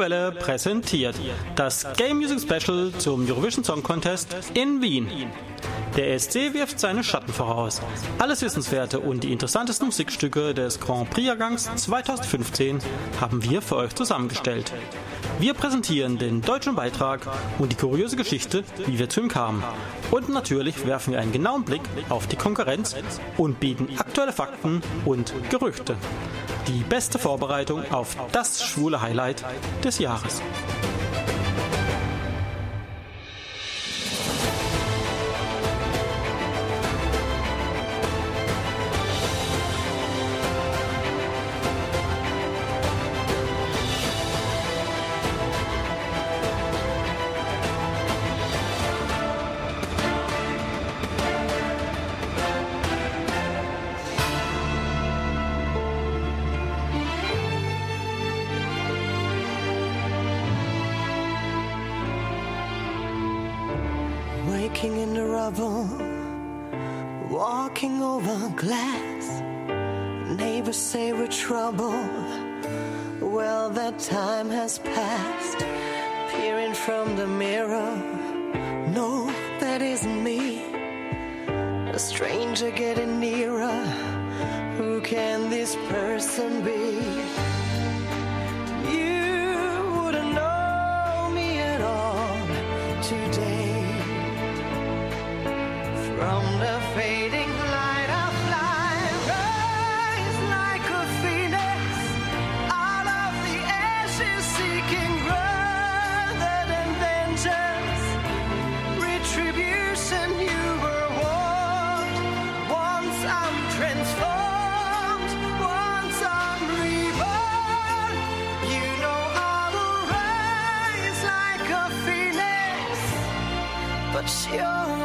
Welle präsentiert das Game Music Special zum Eurovision Song Contest in Wien. Der ESC wirft seine Schatten voraus. Alles Wissenswerte und die interessantesten Musikstücke des Grand Prix-Jahrgangs 2015 haben wir für euch zusammengestellt. Wir präsentieren den deutschen Beitrag und die kuriose Geschichte, wie wir zu ihm kamen. Und natürlich werfen wir einen genauen Blick auf die Konkurrenz und bieten aktuelle Fakten und Gerüchte. Die beste Vorbereitung auf das schwule Highlight des Jahres. But you're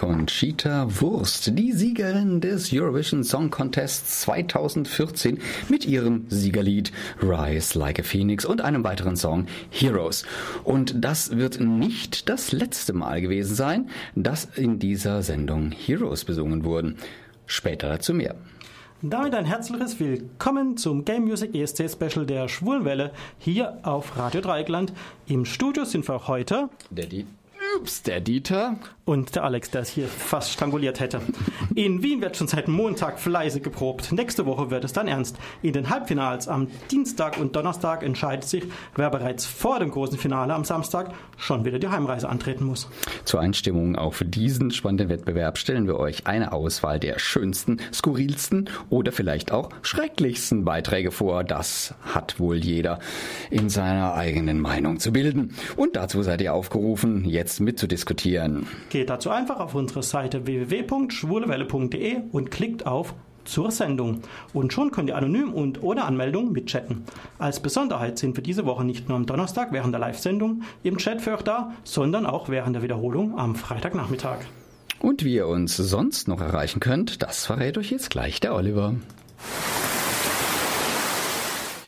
Conchita Wurst, die Siegerin des Eurovision Song Contest 2014 mit ihrem Siegerlied Rise Like a Phoenix und einem weiteren Song Heroes. Und das wird nicht das letzte Mal gewesen sein, dass in dieser Sendung Heroes besungen wurden. Später dazu mehr. Damit ein herzliches Willkommen zum Game Music ESC Special der Schwulwelle hier auf Radio Dreieckland. Im Studio sind wir heute Daddy. Ups, der Dieter. Und der Alex, der es hier fast stranguliert hätte. In Wien wird schon seit Montag fleißig geprobt. Nächste Woche wird es dann ernst. In den Halbfinals am Dienstag und Donnerstag entscheidet sich, wer bereits vor dem großen Finale am Samstag schon wieder die Heimreise antreten muss. Zur Einstimmung auf diesen spannenden Wettbewerb stellen wir euch eine Auswahl der schönsten, skurrilsten oder vielleicht auch schrecklichsten Beiträge vor. Das hat wohl jeder in seiner eigenen Meinung zu bilden. Und dazu seid ihr aufgerufen, jetzt mitzudiskutieren. Geht dazu einfach auf unsere Seite www.schwulewelle.de und klickt auf zur Sendung. Und schon könnt ihr anonym und ohne Anmeldung mitchatten. Als Besonderheit sind wir diese Woche nicht nur am Donnerstag während der Live-Sendung im Chat für euch da, sondern auch während der Wiederholung am Freitagnachmittag. Und wie ihr uns sonst noch erreichen könnt, das verrät euch jetzt gleich der Oliver.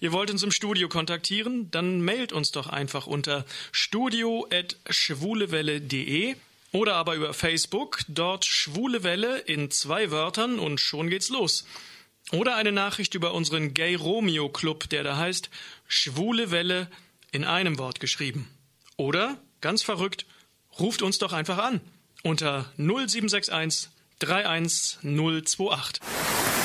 Ihr wollt uns im Studio kontaktieren? Dann mailt uns doch einfach unter studio.schwulewelle.de oder aber über Facebook, dort Schwule Welle in zwei Wörtern und schon geht's los. Oder eine Nachricht über unseren Gay Romeo Club, der da heißt Schwule Welle in einem Wort geschrieben. Oder, ganz verrückt, ruft uns doch einfach an unter 0761 31028.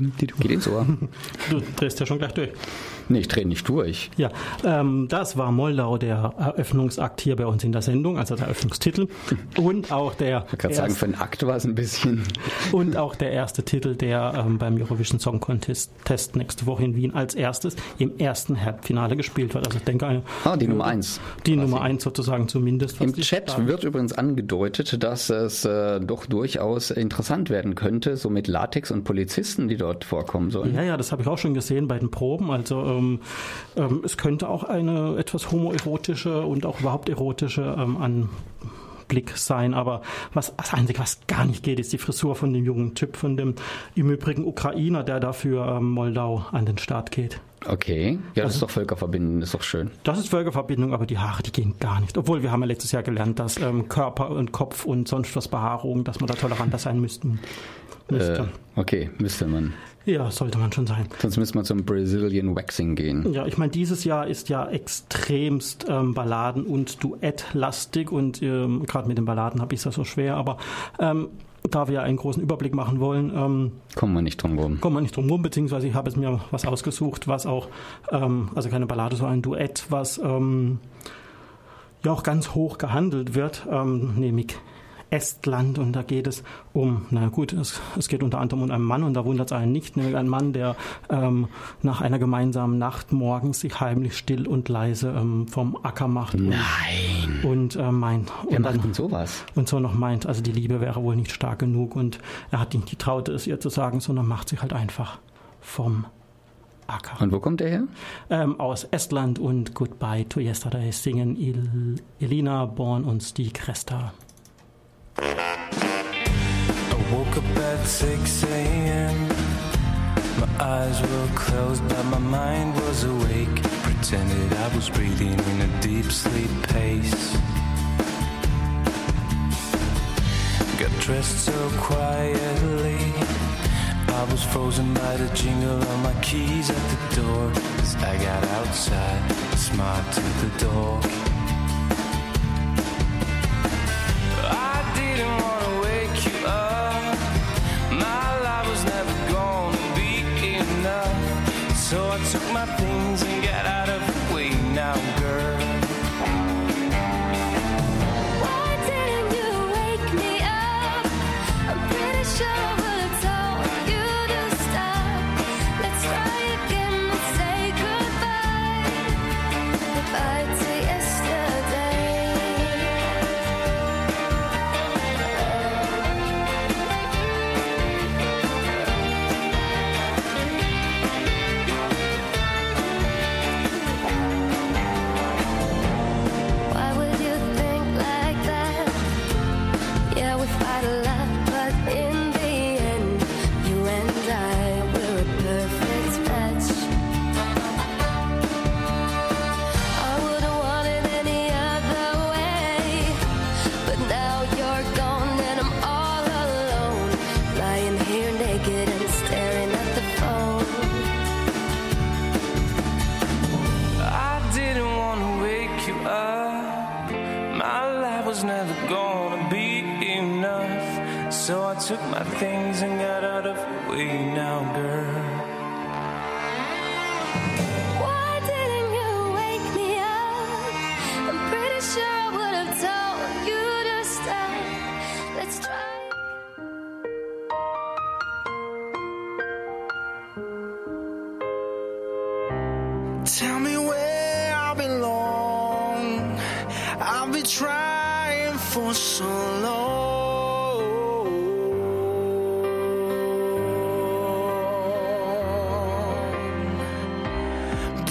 got Geht ins Ohr. Du drehst ja schon gleich durch. Nee, ich drehe nicht durch. Ja, ähm, das war Moldau, der Eröffnungsakt hier bei uns in der Sendung, also der Eröffnungstitel. Und auch der, Ich kann gerade sagen, für einen Akt war es ein bisschen. und auch der erste Titel, der ähm, beim Eurovision Song Contest Test nächste Woche in Wien als erstes im ersten Halbfinale gespielt wird. Also ich denke, eine, Ah, die Nummer eins. die Nummer eins sozusagen zumindest. Im Chat wird übrigens angedeutet, dass es äh, doch durchaus interessant werden könnte, so mit Latex und Polizisten, die dort vorkommen sollen. Ja, ja, das habe ich auch schon gesehen bei den Proben. Also ähm, ähm, es könnte auch eine etwas homoerotische und auch überhaupt erotische ähm, an Blick sein. Aber was, das Einzige, was gar nicht geht, ist die Frisur von dem jungen Typ, von dem im Übrigen Ukrainer, der dafür ähm, Moldau an den Start geht. Okay. Ja, das ist doch völkerverbindend, ist doch schön. Das ist Völkerverbindung, aber die Haare, die gehen gar nicht. Obwohl, wir haben ja letztes Jahr gelernt, dass ähm, Körper und Kopf und sonst was Behaarung, dass man da toleranter sein müssten. Äh, müsste. okay, müsste man. Ja, sollte man schon sein. Sonst müsste man zum Brazilian Waxing gehen. Ja, ich meine, dieses Jahr ist ja extremst ähm, Balladen- und Duettlastig und ähm, gerade mit den Balladen habe ich es ja so schwer, aber ähm, da wir einen großen Überblick machen wollen, ähm, Kommen wir nicht drum rum. kommen wir nicht drum rum, beziehungsweise ich habe es mir was ausgesucht, was auch, ähm, also keine Ballade, sondern ein Duett, was ähm, ja auch ganz hoch gehandelt wird, ähm, nämlich Estland und da geht es um, na gut, es, es geht unter anderem um einen Mann und da wundert es einen nicht, nämlich ein Mann, der ähm, nach einer gemeinsamen Nacht morgens sich heimlich still und leise ähm, vom Acker macht Nein. und äh, meint Wer und macht dann denn sowas? und so noch meint, also die Liebe wäre wohl nicht stark genug und er hat nicht die Traute, es ihr zu sagen, sondern macht sich halt einfach vom Acker. Und wo kommt der her? Ähm, aus Estland und Goodbye to Yesterday singen Il Elina Born und Stieg Resta. Woke up at 6 a.m. My eyes were closed, but my mind was awake. Pretended I was breathing in a deep sleep pace. Got dressed so quietly. I was frozen by the jingle of my keys at the door. As I got outside, smiled to the dog. So long.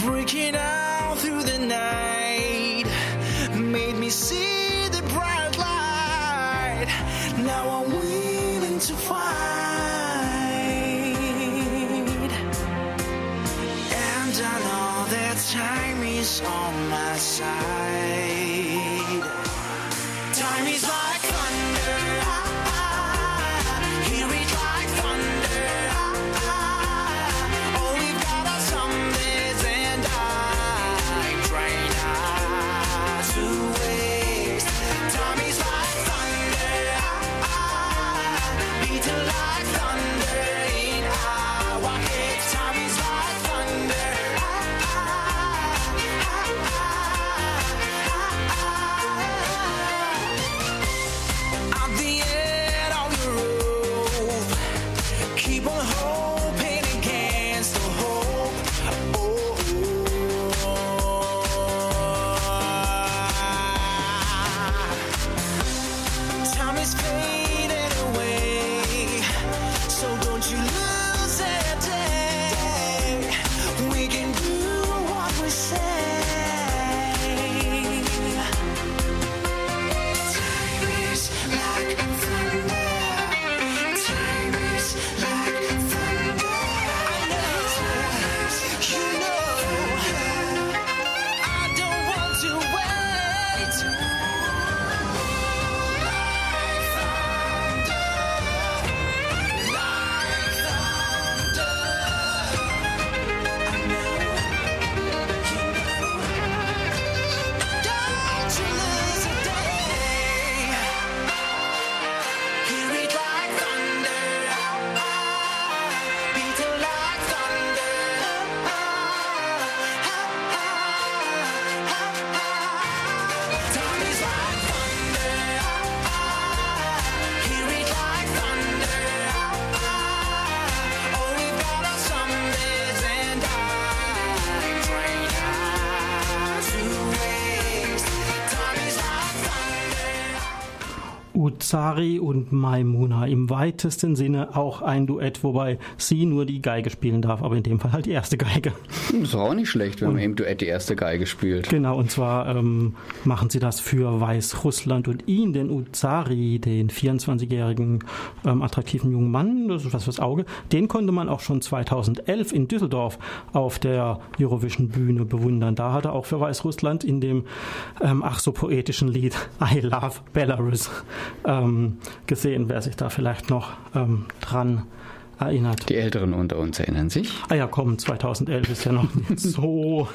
Breaking out through the night made me see the bright light. Now I'm willing to fight. And I know that time is on my side. Time is like さ Uzari und Maimuna im weitesten Sinne auch ein Duett, wobei sie nur die Geige spielen darf, aber in dem Fall halt die erste Geige. Das ist auch nicht schlecht, wenn man im Duett die erste Geige spielt. Genau, und zwar ähm, machen sie das für Weißrussland und ihn, den Uzari, den 24-jährigen ähm, attraktiven jungen Mann, das ist was fürs Auge, den konnte man auch schon 2011 in Düsseldorf auf der Eurovision Bühne bewundern. Da hat er auch für Weißrussland in dem ähm, ach so poetischen Lied I Love Belarus ähm, gesehen, wer sich da vielleicht noch ähm, dran erinnert. Die Älteren unter uns erinnern sich. Ah ja, komm, 2011 ist ja noch nicht so,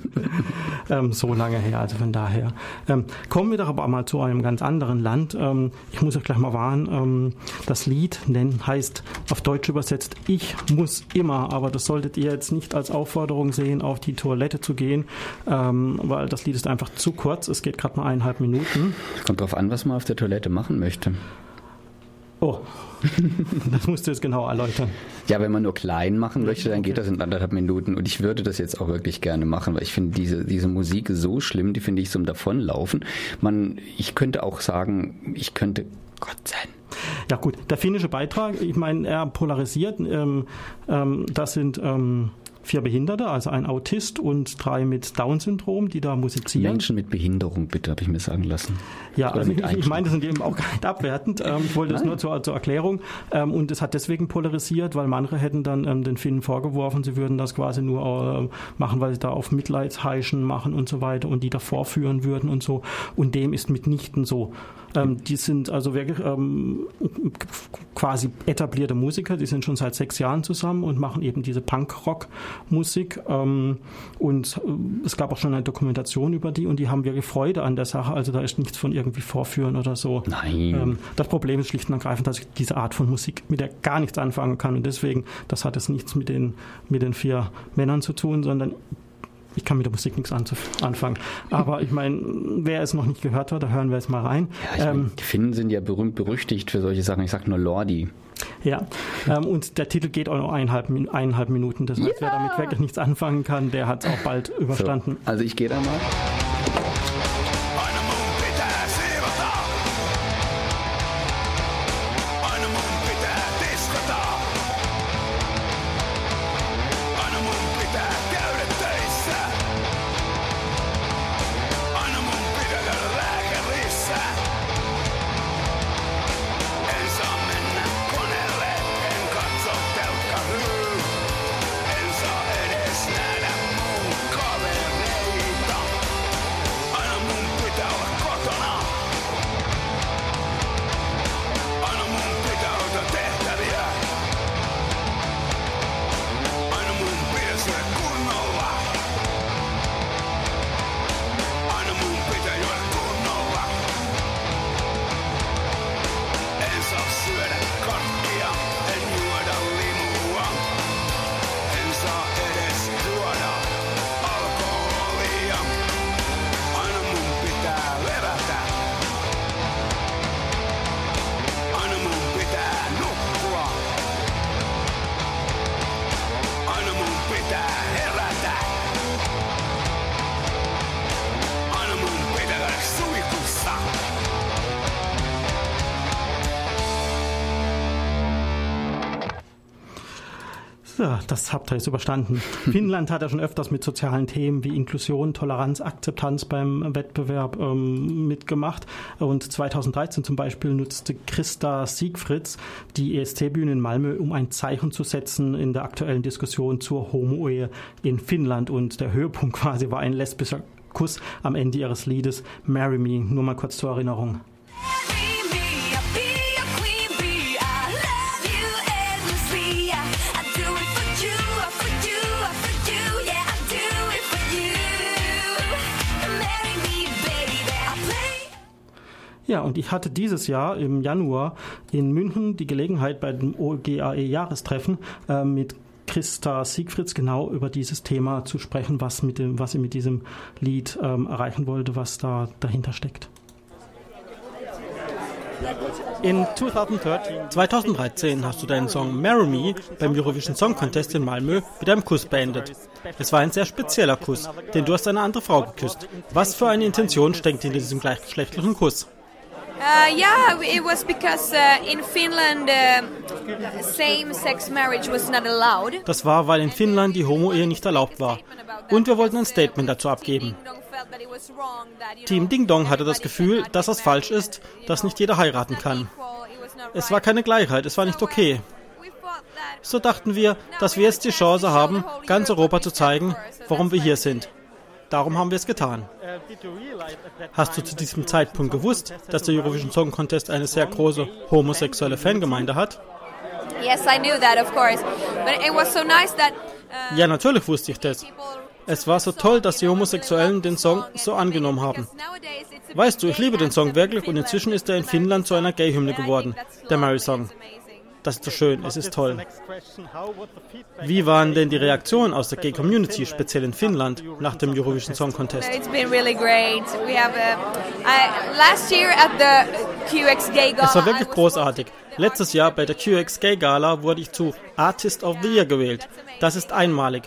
ähm, so lange her, also von daher. Ähm, kommen wir doch aber mal zu einem ganz anderen Land. Ähm, ich muss euch gleich mal warnen, ähm, das Lied nennt, heißt auf Deutsch übersetzt Ich muss immer, aber das solltet ihr jetzt nicht als Aufforderung sehen, auf die Toilette zu gehen, ähm, weil das Lied ist einfach zu kurz. Es geht gerade mal eineinhalb Minuten. Kommt drauf an, was man auf der Toilette machen möchte. Oh, das musst du jetzt genau erläutern. Ja, wenn man nur klein machen möchte, dann geht das in anderthalb Minuten. Und ich würde das jetzt auch wirklich gerne machen, weil ich finde diese, diese Musik so schlimm, die finde ich zum Davonlaufen. Man, ich könnte auch sagen, ich könnte Gott sein. Ja gut, der finnische Beitrag, ich meine, er polarisiert. Ähm, ähm, das sind ähm, vier Behinderte, also ein Autist und drei mit Down-Syndrom, die da musizieren. Menschen mit Behinderung, bitte, habe ich mir sagen lassen. Ja, Oder also ich, ich meine, das sind eben auch gar nicht abwertend. Ähm, ich wollte das Nein. nur zur, zur Erklärung. Ähm, und es hat deswegen polarisiert, weil manche hätten dann ähm, den Finnen vorgeworfen, sie würden das quasi nur äh, machen, weil sie da auf Mitleidsheischen machen und so weiter und die da vorführen würden und so. Und dem ist mitnichten so. Ähm, die sind also wirklich ähm, quasi etablierte Musiker, die sind schon seit sechs Jahren zusammen und machen eben diese Punk-Rock-Musik. Ähm, und äh, es gab auch schon eine Dokumentation über die und die haben wirklich Freude an der Sache. Also da ist nichts von irgendwie Vorführen oder so. Nein. Ähm, das Problem ist schlicht und ergreifend, dass ich diese Art von Musik mit der gar nichts anfangen kann. Und deswegen, das hat es nichts mit den, mit den vier Männern zu tun, sondern ich kann mit der Musik nichts anfangen. Aber ich meine, wer es noch nicht gehört hat, da hören wir jetzt mal rein. Ja, ähm, meine, die Finnen sind ja berühmt berüchtigt für solche Sachen. Ich sag nur Lordi. ja. Ähm, und der Titel geht auch noch eineinhalb, eineinhalb Minuten. Das heißt, wer damit wirklich nichts anfangen kann, der hat es auch bald So, überstanden. also ich gehe da mal. So, das habt ihr jetzt überstanden. Finnland hat ja schon öfters mit sozialen Themen wie Inklusion, Toleranz, Akzeptanz beim Wettbewerb ähm, mitgemacht. Und 2013 zum Beispiel nutzte Christa Siegfrieds die ESC-Bühne in Malmö, um ein Zeichen zu setzen in der aktuellen Diskussion zur Homo-Ehe in Finnland. Und der Höhepunkt quasi war ein lesbischer Kuss am Ende ihres Liedes Marry Me. Nur mal kurz zur Erinnerung. Ja, und ich hatte dieses Jahr im Januar in München die Gelegenheit bei dem OGAE-Jahrestreffen äh, mit Christa Siegfrieds genau über dieses Thema zu sprechen, was, mit dem, was sie mit diesem Lied ähm, erreichen wollte, was da dahinter steckt. In 2013, 2013 hast du deinen Song Marry Me beim Eurovision Song Contest in Malmö mit einem Kuss beendet. Es war ein sehr spezieller Kuss, denn du hast eine andere Frau geküsst. Was für eine Intention steckt hinter diesem gleichgeschlechtlichen Kuss? Uh, yeah, it was because uh, in Finland uh, same-sex marriage was not allowed. Das war, weil in Finnland die Homo-Ehe nicht erlaubt war. Und wir wollten ein Statement dazu abgeben. Team Ding Dong hatte das Gefühl, dass das falsch ist, dass nicht jeder heiraten kann. Es war keine Gleichheit, es war nicht okay. So dachten wir, dass wir jetzt die Chance haben, ganz Europa zu zeigen, warum wir hier sind. Darum haben wir es getan. Hast du zu diesem Zeitpunkt gewusst, dass der Eurovision Song Contest eine sehr große homosexuelle Fangemeinde hat? Uh, Ja, natürlich wusste ich das. Es war so toll, dass die Homosexuellen den Song so angenommen haben. Weißt du, ich liebe den Song wirklich und inzwischen ist er in Finnland zu einer Gay-Hymne geworden, der Mary Song. Das ist so schön, es ist toll. Wie waren denn die Reaktionen aus der Gay-Community, speziell in Finnland, nach dem Eurovision Song Contest? Es war wirklich großartig. Letztes Jahr bei der QX Gay Gala wurde ich zu Artist of the Year gewählt. Das ist einmalig.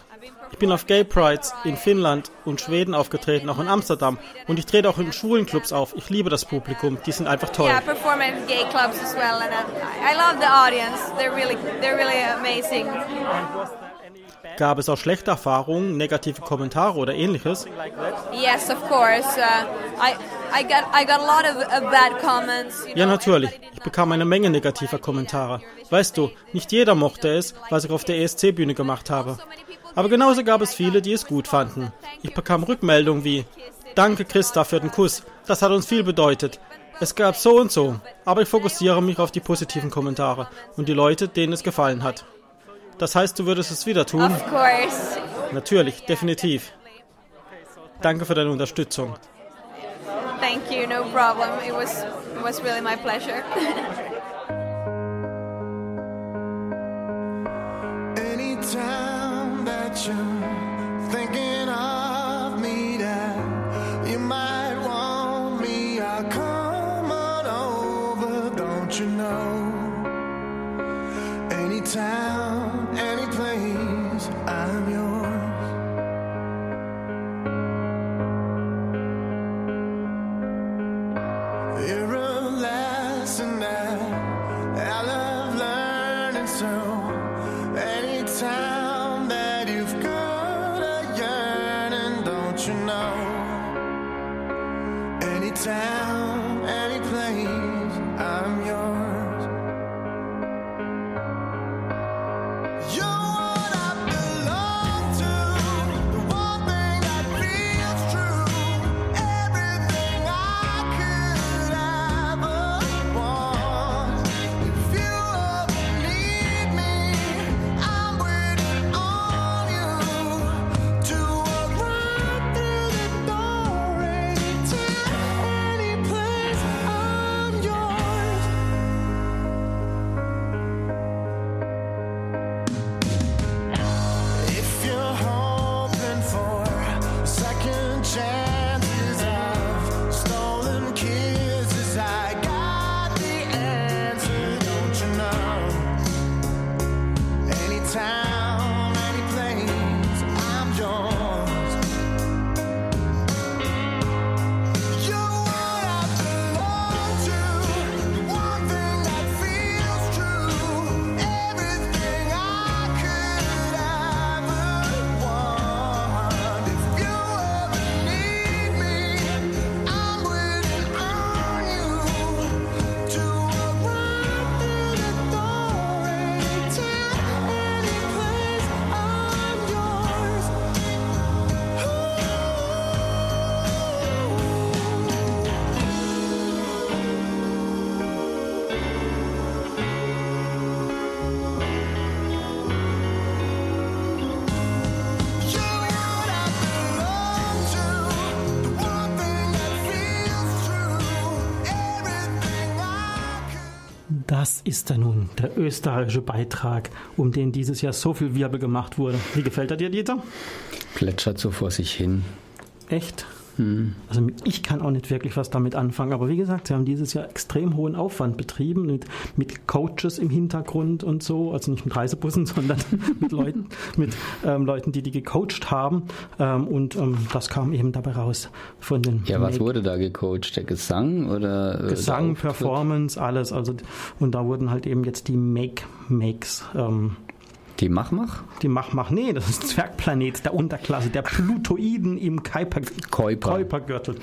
Ich bin auf Gay Prides in Finnland und Schweden aufgetreten, auch in Amsterdam. Und ich trete auch in schwulen Clubs auf. Ich liebe das Publikum. Die sind einfach toll. Yeah, I perform in gay clubs as well, and I, love the audience. They're really, they're really amazing. Gab es auch schlechte Erfahrungen, negative Kommentare oder ähnliches? Yes, of course. Uh, I, I got, I got a lot of bad comments. You Ja, natürlich. Ich bekam eine Menge negativer Kommentare. Weißt du, nicht jeder mochte es, was ich auf der ESC-Bühne gemacht habe. Aber genauso gab es viele, die es gut fanden. Ich bekam Rückmeldungen wie, danke Christa für den Kuss, das hat uns viel bedeutet. Es gab so und so, aber ich fokussiere mich auf die positiven Kommentare und die Leute, denen es gefallen hat. Das heißt, du würdest es wieder tun? Of course. Natürlich, definitiv. Danke für deine Unterstützung. Thank you. No problem. It was, it was really my pleasure. Anytime that you're thinking Das ist er nun, der österreichische Beitrag, um den dieses Jahr so viel Wirbel gemacht wurde. Wie gefällt er dir, Dieter? Plätschert so vor sich hin. Echt? Also ich kann auch nicht wirklich was damit anfangen. Aber wie gesagt, sie haben dieses Jahr extrem hohen Aufwand betrieben mit, mit Coaches im Hintergrund und so. Also nicht mit Reisebussen, sondern mit Leuten, mit ähm, Leuten, die die gecoacht haben. Ähm, und ähm, das kam eben dabei raus von den Ja, was Make- wurde da gecoacht? Der Gesang oder äh, Gesang? Performance, alles. Also und da wurden halt eben jetzt die Make Makes ähm, Die Mach-Mach? die Mach Mach nee, das ist Zwergplanet der Unterklasse, der Plutoiden im Kuiper, Kuiper. Kuipergürtel.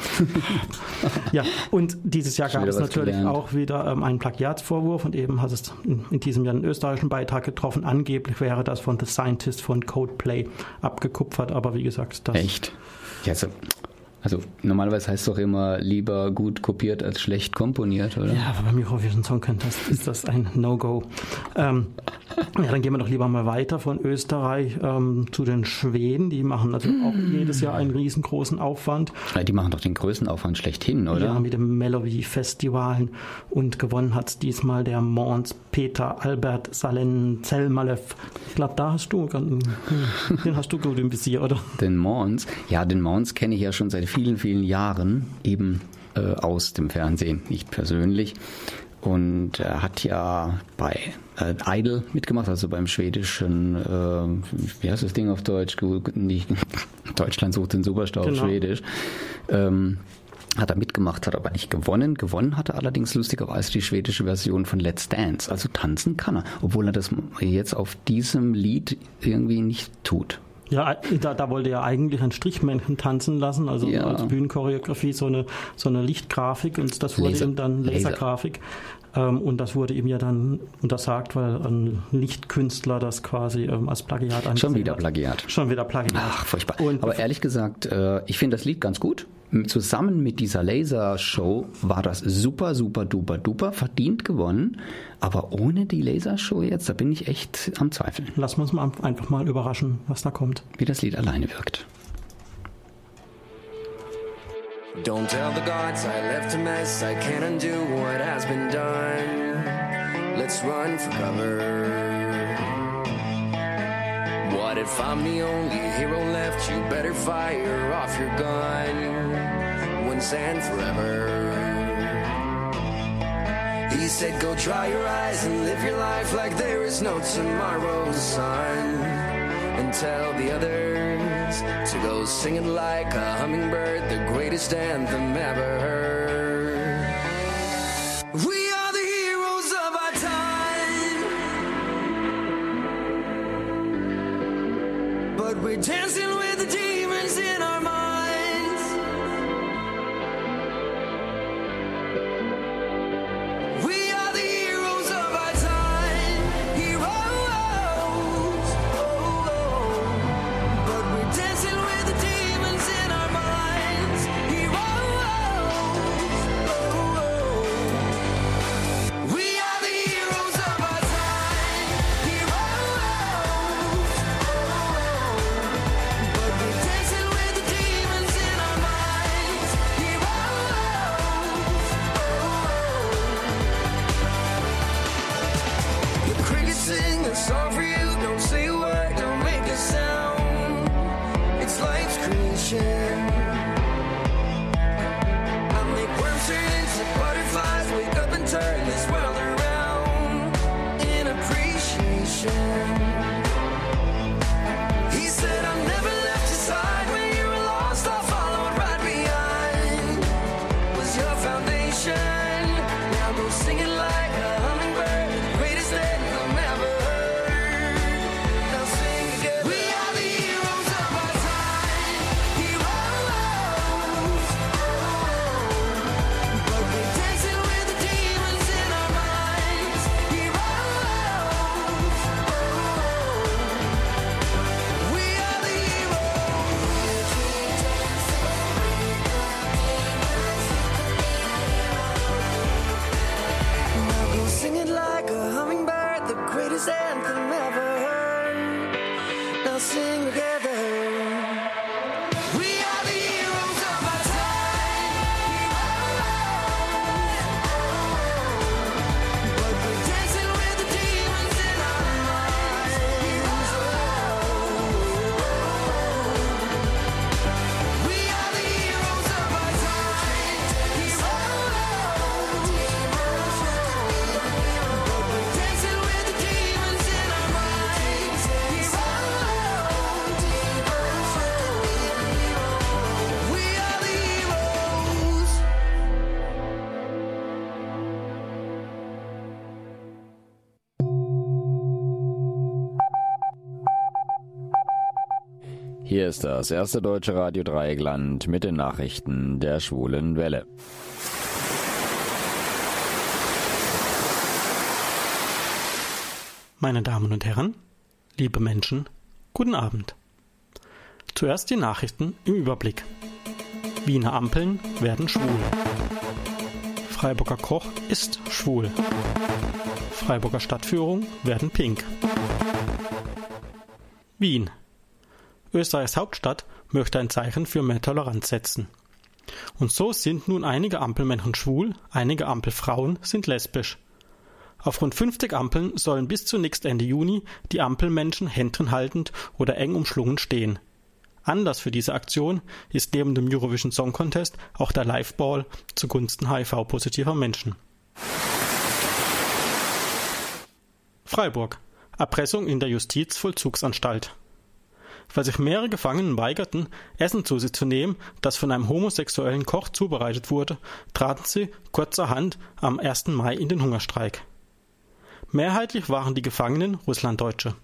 ja, und dieses Jahr gab es natürlich gelernt. auch wieder ähm, einen Plagiatsvorwurf und eben hat es in, in diesem Jahr einen österreichischen Beitrag getroffen. Angeblich wäre das von The Scientist von Codeplay abgekupfert, aber wie gesagt, das Echt? Ja, also, also normalerweise heißt es doch immer lieber gut kopiert als schlecht komponiert, oder? Ja, aber beim Eurovision Song Contest ist das ein No-Go. Ähm, ja, dann gehen wir doch lieber mal weiter von Österreich ähm, zu den Schweden. Die machen also auch jedes Jahr einen riesengroßen Aufwand. Ja, Die machen doch den größten Aufwand schlechthin, oder? Ja, mit dem Melody-Festivalen. Und gewonnen hat diesmal der Mons Peter Albert Salen Zelmalev. Ich glaube, da hast du, den hast du gut im Visier, oder? Den Mons. Ja, den Mons kenne ich ja schon seit vielen, vielen Jahren, eben äh, aus dem Fernsehen, nicht persönlich. Und er hat ja bei äh, Idol mitgemacht, also beim schwedischen, äh, wie heißt das Ding auf Deutsch? Nicht, Deutschland sucht den Superstar auf Genau. Schwedisch. Ähm, hat er mitgemacht, hat aber nicht gewonnen. Gewonnen hatte allerdings lustigerweise die schwedische Version von Let's Dance. Also tanzen kann er, obwohl er das jetzt auf diesem Lied irgendwie nicht tut. Ja, da, da wollte er eigentlich ein Strichmännchen tanzen lassen, also Ja. als Bühnenchoreografie so eine, so eine Lichtgrafik und das wurde Laser- ihm dann Laser. Lasergrafik. Ähm, und das wurde ihm ja dann untersagt, weil ein Lichtkünstler das quasi ähm, als Plagiat Schon angesehen wieder hat. Plagiat. Schon wieder Plagiat. Ach, furchtbar. Und Aber ehrlich gesagt, äh, ich finde das Lied ganz gut. Zusammen mit dieser Lasershow war das super, super, duper, duper verdient gewonnen. Aber ohne die Lasershow jetzt, da bin ich echt am Zweifeln, lassen wir uns mal einfach mal überraschen, was da kommt. wie das Lied alleine wirkt. Don't tell the gods I left a mess. I can't undo what has been done. Let's run for cover. What if I'm the only hero left? You better fire off your gun once and forever. He said, Go dry your eyes and live your life like there is no tomorrow, son. And tell the others to go singing like a hummingbird, the greatest anthem ever heard. We are the heroes of our time. But we're dancing ist das erste deutsche Radio Dreieckland mit den Nachrichten der schwulen Welle. Meine Damen und Herren, liebe Menschen, guten Abend. Zuerst die Nachrichten im Überblick. Wiener Ampeln werden schwul. Freiburger Koch ist schwul. Freiburger Stadtführung werden pink. Wien. Österreichs Hauptstadt möchte ein Zeichen für mehr Toleranz setzen. Und so sind nun einige Ampelmännchen schwul, einige Ampelfrauen sind lesbisch. Auf rund 50 Ampeln sollen bis zunächst Ende Juni die Ampelmenschen Händchen haltend oder eng umschlungen stehen. Anlass für diese Aktion ist neben dem Eurovision Song Contest auch der Liveball zugunsten HIV-positiver Menschen. Freiburg. Erpressung in der Justizvollzugsanstalt. Weil sich mehrere Gefangenen weigerten, Essen zu sich zu nehmen, das von einem homosexuellen Koch zubereitet wurde, traten sie kurzerhand am 1. Mai in den Hungerstreik. Mehrheitlich waren die Gefangenen Russlanddeutsche.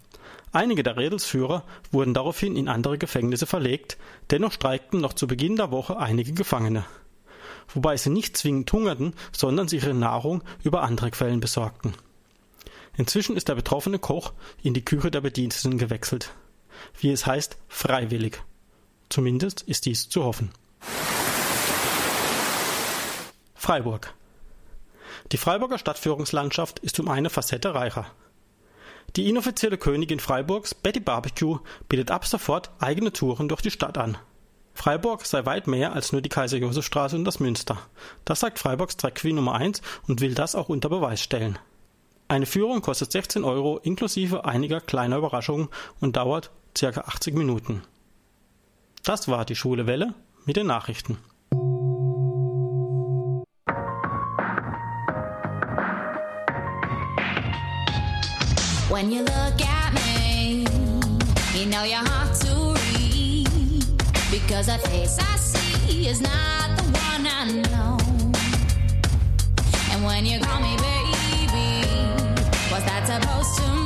Einige der Rädelsführer wurden daraufhin in andere Gefängnisse verlegt, dennoch streikten noch zu Beginn der Woche einige Gefangene. Wobei sie nicht zwingend hungerten, sondern sich ihre Nahrung über andere Quellen besorgten. Inzwischen ist der betroffene Koch in die Küche der Bediensteten gewechselt. Wie es heißt, freiwillig. Zumindest ist dies zu hoffen. Freiburg. Die Freiburger Stadtführungslandschaft ist um eine Facette reicher. Die inoffizielle Königin Freiburgs, Betty Barbecue, bietet ab sofort eigene Touren durch die Stadt an. Freiburg sei weit mehr als nur die Kaiser-Josef-Straße und das Münster. Das sagt Freiburgs Drag Queen Nummer 1 und will das auch unter Beweis stellen. Eine Führung kostet 16 Euro inklusive einiger kleiner Überraschungen und dauert ca. 80 Minuten. Das war die Schule Welle mit den Nachrichten. When you look at me, you know you're hard to read. Because the face I see is not the one I know. And when you call me baby, what's that supposed to mean?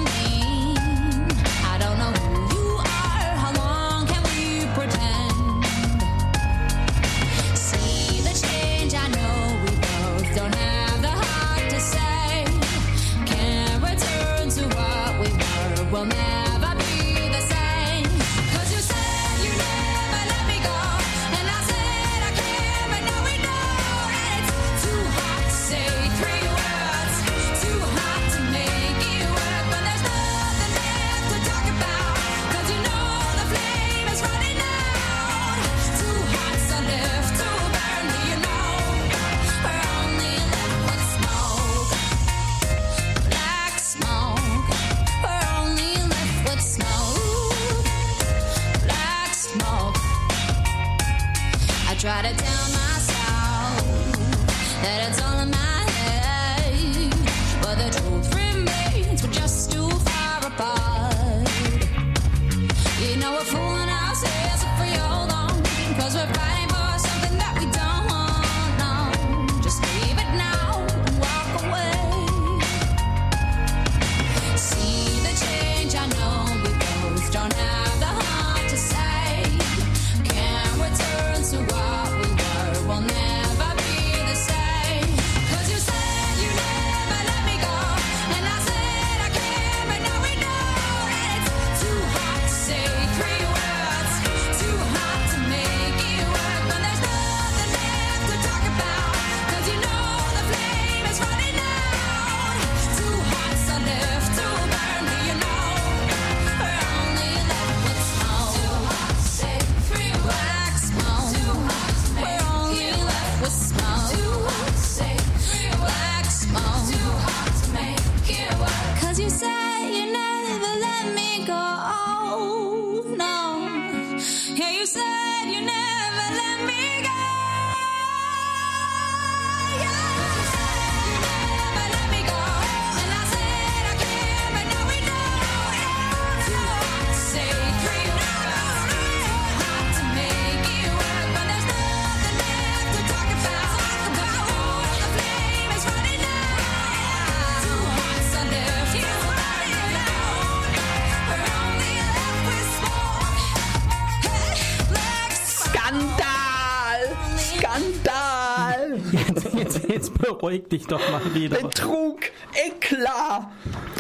Beruhig dich doch mal wieder. Betrug! Eklat!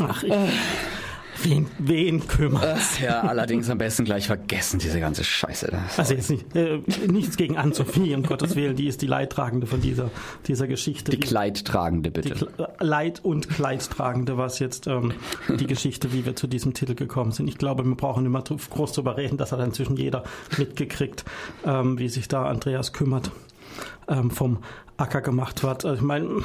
Ach, ich, wen, wen kümmert's? Ja, allerdings am besten gleich vergessen, diese ganze Scheiße. da. Also jetzt nicht, äh, nichts gegen Ann-Sophie, um Gottes Willen, die ist die Leidtragende von dieser, dieser Geschichte. Die Kleidtragende, die bitte. Kle- Leid- und Kleidtragende, was jetzt ähm, die Geschichte, wie wir zu diesem Titel gekommen sind. Ich glaube, wir brauchen dr- groß darüber reden, das hat inzwischen jeder mitgekriegt, ähm, wie sich da Andreas kümmert, ähm, vom Acker gemacht wird. Also ich meine,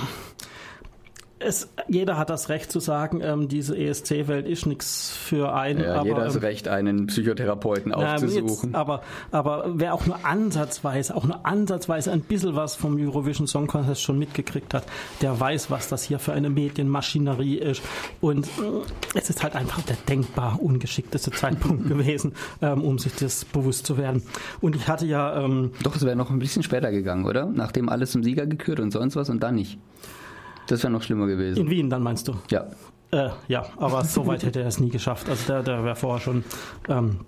es, jeder hat das Recht zu sagen, ähm, diese ESC-Welt ist nichts für einen. Ja, aber, jeder hat ähm, das Recht, einen Psychotherapeuten na, aufzusuchen. Jetzt, aber, aber wer auch nur ansatzweise, auch nur ansatzweise ein bisschen was vom Eurovision Song Contest schon mitgekriegt hat, der weiß, was das hier für eine Medienmaschinerie ist. Und mm, es ist halt einfach der denkbar ungeschickteste Zeitpunkt gewesen, ähm, um sich das bewusst zu werden. Und ich hatte ja, ähm, Doch, es wäre noch ein bisschen später gegangen, oder? Nachdem alles zum Sieger gekürt und sonst was und dann nicht. Das wäre noch schlimmer gewesen. in Wien dann meinst du? Ja. Äh, ja, aber so weit hätte er es nie geschafft. Also der, der wäre vorher schon. Ähm,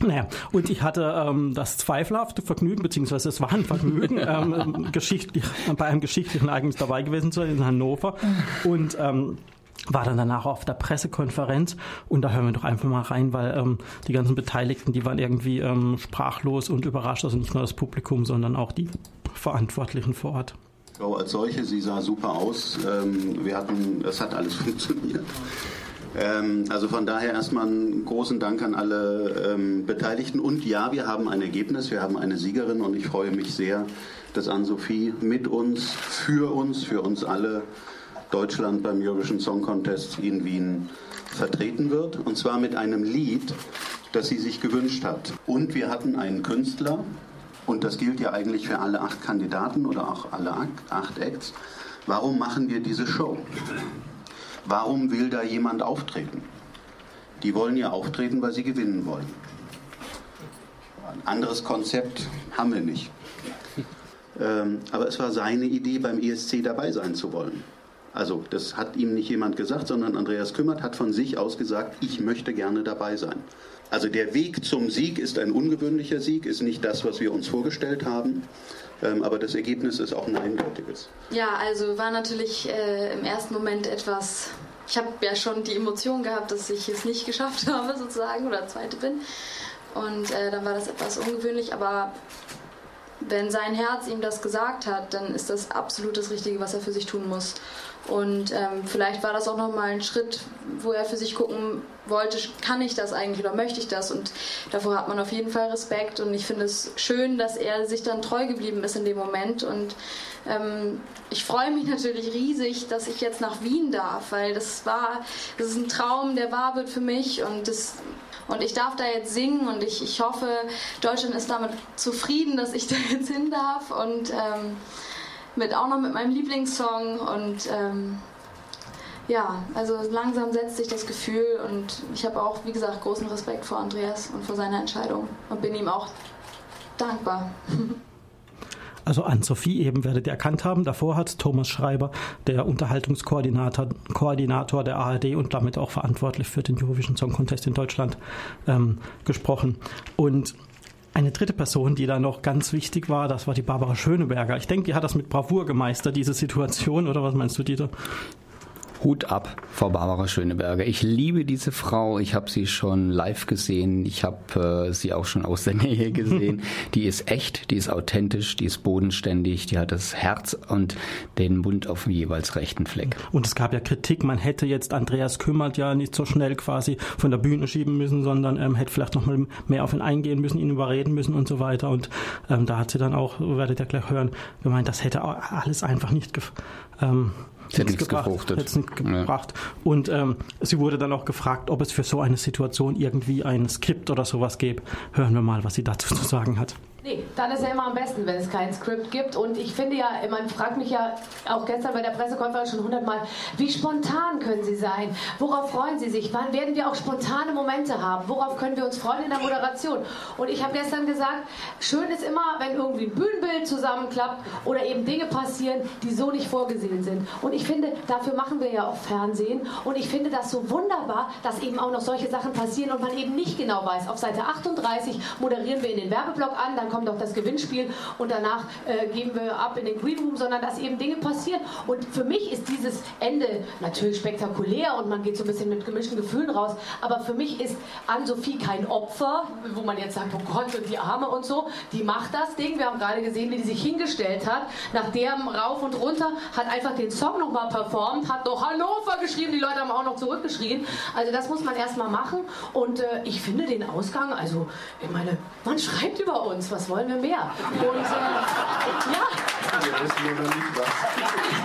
naja, und ich hatte ähm, das zweifelhafte Vergnügen, beziehungsweise es war ein Vergnügen, ähm, geschichtlich, bei einem geschichtlichen Ereignis dabei gewesen zu sein in Hannover. Und ähm, war dann danach auf der Pressekonferenz und da hören wir doch einfach mal rein, weil ähm, die ganzen Beteiligten, die waren irgendwie ähm, sprachlos und überrascht, also nicht nur das Publikum, sondern auch die Verantwortlichen vor Ort. Show als solche, sie sah super aus. Ähm, wir hatten, es hat alles funktioniert. Ähm, also von daher erstmal einen großen Dank an alle ähm, Beteiligten. Und ja, wir haben ein Ergebnis, wir haben eine Siegerin und ich freue mich sehr, dass Ann-Sophie mit uns, für uns, für uns alle Deutschland beim Eurovision Song Contest in Wien vertreten wird. Und zwar mit einem Lied, das sie sich gewünscht hat. Und wir hatten einen Künstler, und das gilt ja eigentlich für alle acht Kandidaten oder auch alle acht- Acts. Warum machen wir diese Show? Warum will da jemand auftreten? Die wollen ja auftreten, weil sie gewinnen wollen. Ein anderes Konzept haben wir nicht. Ähm, aber es war seine Idee, beim ESC dabei sein zu wollen. Also das hat ihm nicht jemand gesagt, sondern Andreas Kümmert hat von sich aus gesagt, ich möchte gerne dabei sein. Also der Weg zum Sieg ist ein ungewöhnlicher Sieg, ist nicht das, was wir uns vorgestellt haben, ähm, aber das Ergebnis ist auch ein eindeutiges. Ja, also war natürlich äh, im ersten Moment etwas. Ich habe ja schon die Emotion gehabt, dass ich es nicht geschafft habe, sozusagen, oder zweite bin. Und äh, dann war das etwas ungewöhnlich, aber wenn sein Herz ihm das gesagt hat, dann ist das absolut das Richtige, was er für sich tun muss. Und ähm, vielleicht war das auch nochmal ein Schritt, wo er für sich gucken wollte, kann ich das eigentlich oder möchte ich das? Und davor hat man auf jeden Fall Respekt. Und ich finde es schön, dass er sich dann treu geblieben ist in dem Moment. Und ähm, ich freue mich natürlich riesig, dass ich jetzt nach Wien darf, weil das war, das ist ein Traum, der wahr wird für mich. Und das und ich darf da jetzt singen und ich, ich hoffe, Deutschland ist damit zufrieden, dass ich da jetzt hin darf und ähm, mit auch noch mit meinem Lieblingssong und ähm, ja, also langsam setzt sich das Gefühl und ich habe auch, wie gesagt, großen Respekt vor Andreas und vor seiner Entscheidung und bin ihm auch dankbar. Also Ann-Sophie eben werdet ihr erkannt haben. Davor hat Thomas Schreiber, der Unterhaltungskoordinator Koordinator der ARD und damit auch verantwortlich für den Eurovision Song Contest in Deutschland, ähm, gesprochen. Und eine dritte Person, die da noch ganz wichtig war, das war die Barbara Schöneberger. Ich denke, die hat das mit Bravour gemeistert, diese Situation, oder was meinst du, Dieter? Hut ab vor Barbara Schöneberger. Ich liebe diese Frau. Ich habe sie schon live gesehen. Ich habe äh, sie auch schon aus der Nähe gesehen. die ist echt, die ist authentisch, die ist bodenständig, die hat das Herz und den Mund auf dem jeweils rechten Fleck. Und es gab ja Kritik, man hätte jetzt Andreas Kümmert ja nicht so schnell quasi von der Bühne schieben müssen, sondern ähm, hätte vielleicht noch mal mehr auf ihn eingehen müssen, ihn überreden müssen und so weiter. Und ähm, da hat sie dann auch, werdet ihr gleich hören, gemeint, das hätte alles einfach nicht ähm, nichts gebracht, gefruchtet. hätte es nicht gebracht. Und ähm, sie wurde dann auch gefragt, ob es für so eine Situation irgendwie ein Skript oder sowas gäbe. Hören wir mal, was sie dazu zu sagen hat. Nee, dann ist ja immer am besten, wenn es kein Skript gibt. Und ich finde ja, man fragt mich ja auch gestern bei der Pressekonferenz schon hundertmal, wie spontan können Sie sein? Worauf freuen Sie sich? Wann werden wir auch spontane Momente haben? Worauf können wir uns freuen in der Moderation? Und ich habe gestern gesagt, schön ist immer, wenn irgendwie ein Bühnenbild zusammenklappt oder eben Dinge passieren, die so nicht vorgesehen sind. Und ich finde, dafür machen wir ja auch Fernsehen. Und ich finde das so wunderbar, dass eben auch noch solche Sachen passieren und man eben nicht genau weiß. Auf Seite 38 moderieren wir in den Werbeblock an, dann kommt auch das Gewinnspiel und danach äh, geben wir ab in den Green Room, sondern dass eben Dinge passieren. Und für mich ist dieses Ende natürlich spektakulär und man geht so ein bisschen mit gemischten Gefühlen raus. Aber für mich ist Ann-Sophie kein Opfer, wo man jetzt sagt, oh Gott, und die Arme und so. Die macht das Ding. Wir haben gerade gesehen, wie die sich hingestellt hat. Nach dem rauf und runter, hat einfach den Song nochmal performt, hat noch Hannover geschrieben, die Leute haben auch noch zurückgeschrien. Also das muss man erstmal machen. Und äh, ich finde den Ausgang, also ich meine, man schreibt über uns, was wollen wir mehr? Und äh, ja. Wir wissen ja noch nicht was.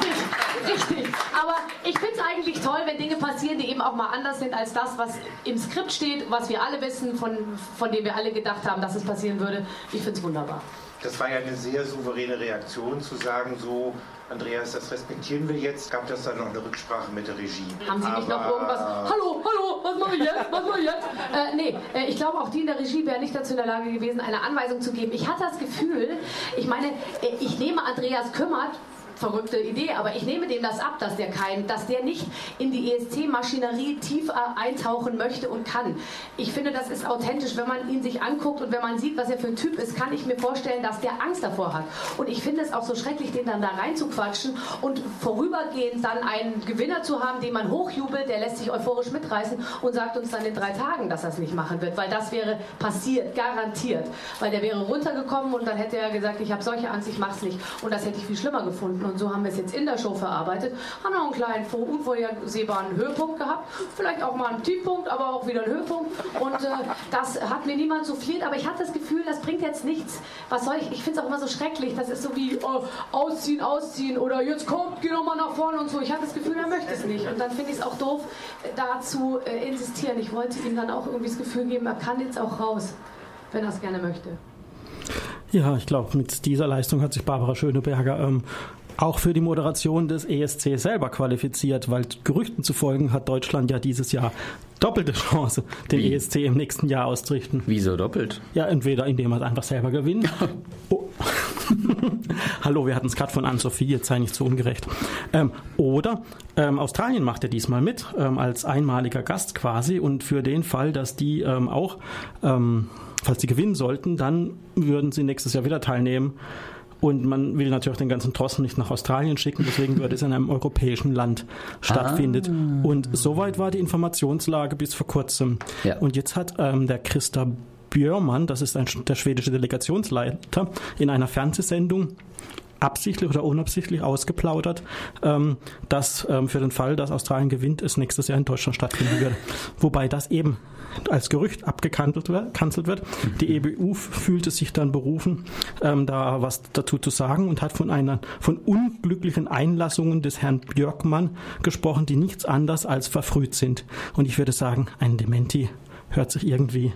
Richtig, richtig. Aber ich finde es eigentlich toll, wenn Dinge passieren, die eben auch mal anders sind als das, was im Skript steht, was wir alle wissen, von, von dem wir alle gedacht haben, dass es passieren würde. Ich finde es wunderbar. Das war ja eine sehr souveräne Reaktion, zu sagen, so, Andreas, das respektieren wir jetzt. Gab das dann noch eine Rücksprache mit der Regie? Haben Sie nicht noch irgendwas? Hallo, hallo, was mache ich jetzt? Was mache ich jetzt? Äh, nee, äh, ich glaube auch die in der Regie wäre nicht dazu in der Lage gewesen, eine Anweisung zu geben. Ich hatte das Gefühl, ich meine, äh, ich nehme Andreas Kümmert. Verrückte Idee, aber ich nehme dem das ab, dass der kein, dass der nicht in die ESC-Maschinerie tief äh, eintauchen möchte und kann. Ich finde, das ist authentisch, wenn man ihn sich anguckt und wenn man sieht, was er für ein Typ ist, kann ich mir vorstellen, dass der Angst davor hat. Und ich finde es auch so schrecklich, den dann da reinzuquatschen und vorübergehend dann einen Gewinner zu haben, den man hochjubelt, der lässt sich euphorisch mitreißen und sagt uns dann in drei Tagen, dass er es nicht machen wird, weil das wäre passiert, garantiert. Weil der wäre runtergekommen und dann hätte er gesagt, ich habe solche Angst, ich mach's nicht. Und das hätte ich viel schlimmer gefunden. Und so haben wir es jetzt in der Show verarbeitet, haben noch einen kleinen, vor- unvorhersehbaren Höhepunkt gehabt, vielleicht auch mal einen Tiefpunkt, aber auch wieder einen Höhepunkt. Und äh, das hat mir niemand souffliert, aber ich hatte das Gefühl, das bringt jetzt nichts. Was soll ich? Ich finde es auch immer so schrecklich. Das ist so wie äh, ausziehen, ausziehen oder jetzt kommt, geh doch mal nach vorne und so. Ich hatte das Gefühl, er möchte es nicht. Und dann finde ich es auch doof, äh, da zu äh, insistieren. Ich wollte ihm dann auch irgendwie das Gefühl geben, er kann jetzt auch raus, wenn er es gerne möchte. Ja, ich glaube, mit dieser Leistung hat sich Barbara Schöneberger ähm, auch für die Moderation des ESC selber qualifiziert, weil Gerüchten zu folgen hat Deutschland ja dieses Jahr doppelte Chance, den ESC im nächsten Jahr auszurichten. Wieso doppelt? Ja, entweder indem man es einfach selber gewinnt. Oh. Hallo, wir hatten es gerade von Anne-Sophie, jetzt sei nicht so ungerecht. Ähm, oder ähm, Australien macht ja diesmal mit, ähm, als einmaliger Gast quasi. Und für den Fall, dass die ähm, auch, ähm, falls sie gewinnen sollten, dann würden sie nächstes Jahr wieder teilnehmen. Und man will natürlich den ganzen Trossen nicht nach Australien schicken, deswegen wird es in einem europäischen Land stattfindet. Und soweit war die Informationslage bis vor kurzem. Und jetzt hat ähm, der Christa Björman, das ist ein, der schwedische Delegationsleiter, in einer Fernsehsendung absichtlich oder unabsichtlich ausgeplaudert, ähm, dass ähm, für den Fall, dass Australien gewinnt, es nächstes Jahr in Deutschland stattfinden wird. Wobei das eben als Gerücht abgekanzelt wird. Die EBU fühlte sich dann berufen, ähm, da was dazu zu sagen und hat von einer von unglücklichen Einlassungen des Herrn Björkmann gesprochen, die nichts anderes als verfrüht sind. Und ich würde sagen, ein Dementi hört sich irgendwie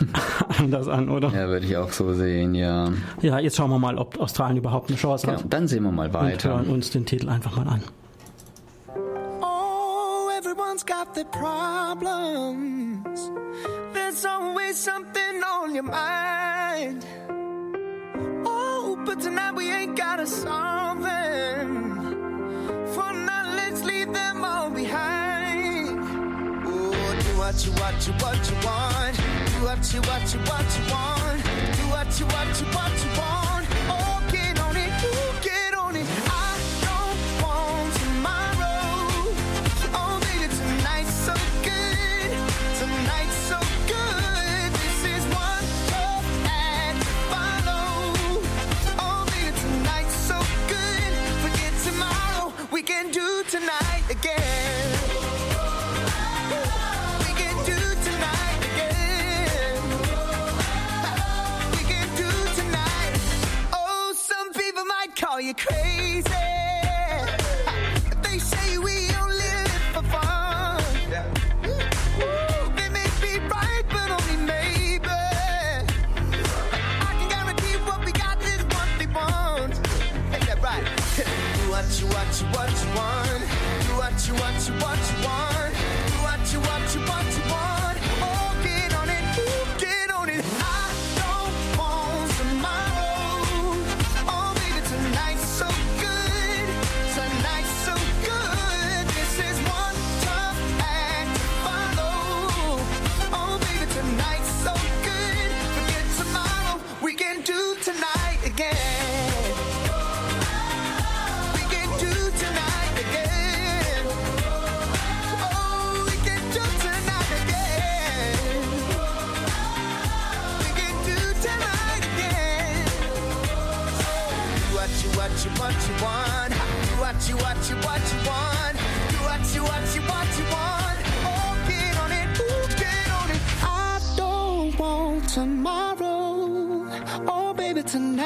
anders an, oder? Ja, würde ich auch so sehen, ja. Ja, jetzt schauen wir mal, ob Australien überhaupt eine Chance hat. dann sehen wir mal Und weiter. hören uns den Titel einfach mal an. Everyone's got their problems. There's always something on your mind. Oh, but tonight we ain't gotta solve them. For now, let's leave them all behind. Oh, do what you, what you, what you want. Do what you, what you, what you want. Do what you, what you, what you want. You crazy.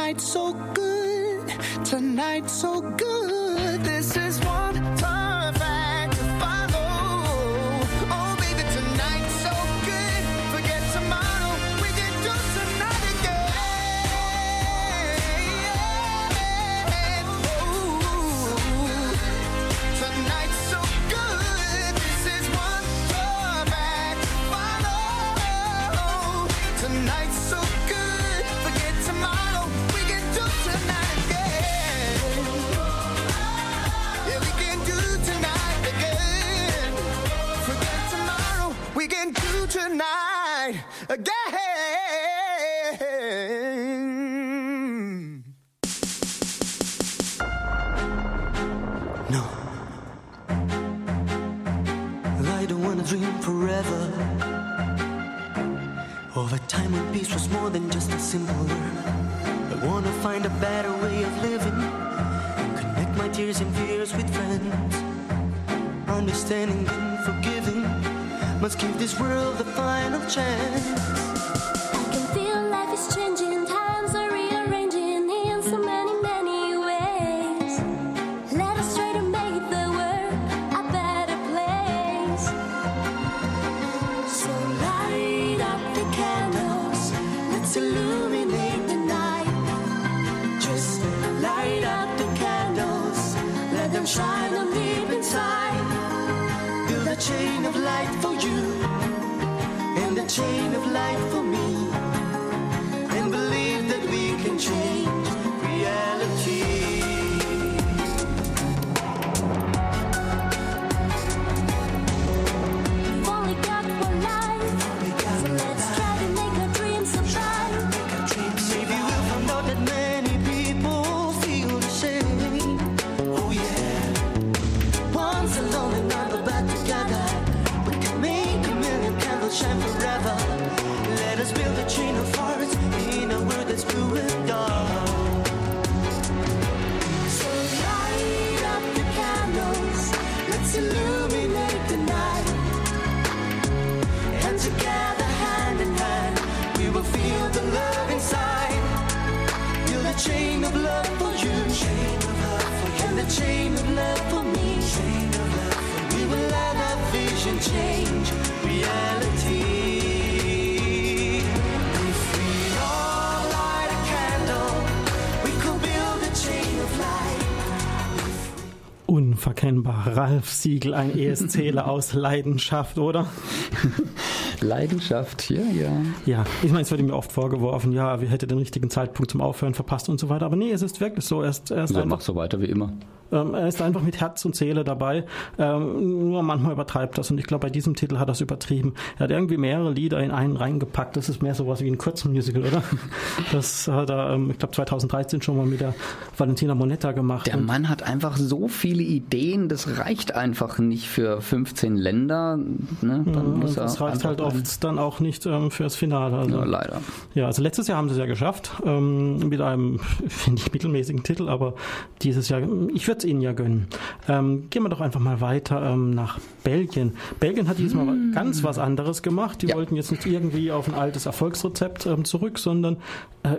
Baby, tonight's so good. Tonight's so good. World a final chance. Siegel, ein ESCler aus Leidenschaft, oder? Leidenschaft, ja, ja. Ja, ich meine, es wird ja oft vorgeworfen, ja, wir hätten den richtigen Zeitpunkt zum Aufhören verpasst und so weiter. Aber nee, es ist wirklich so. Er ist, er ist Also einfach mach so weiter wie immer. Ähm, er ist einfach mit Herz und Seele dabei. Ähm, nur manchmal übertreibt das. Und ich glaube, bei diesem Titel hat er es übertrieben. Er hat irgendwie mehrere Lieder in einen reingepackt. Das ist mehr sowas wie ein Kurzmusical, oder? Das hat er, ähm, ich glaube, 2013 schon mal mit der Valentina Monetta gemacht. Der Mann hat einfach so viele Ideen, das reicht einfach nicht für 15 Länder. Ne? Dann Ja, das reicht halt oft dann auch nicht fürs Finale. Also, Ja, leider. Ja, also letztes Jahr haben sie es ja geschafft, mit einem, finde ich, mittelmäßigen Titel, aber dieses Jahr, ich würde es ihnen ja gönnen. Ähm, gehen wir doch einfach mal weiter ähm, nach Belgien. Belgien hat diesmal Hm. ganz was anderes gemacht. Die wollten jetzt nicht irgendwie auf ein altes Erfolgsrezept ähm, zurück, sondern äh,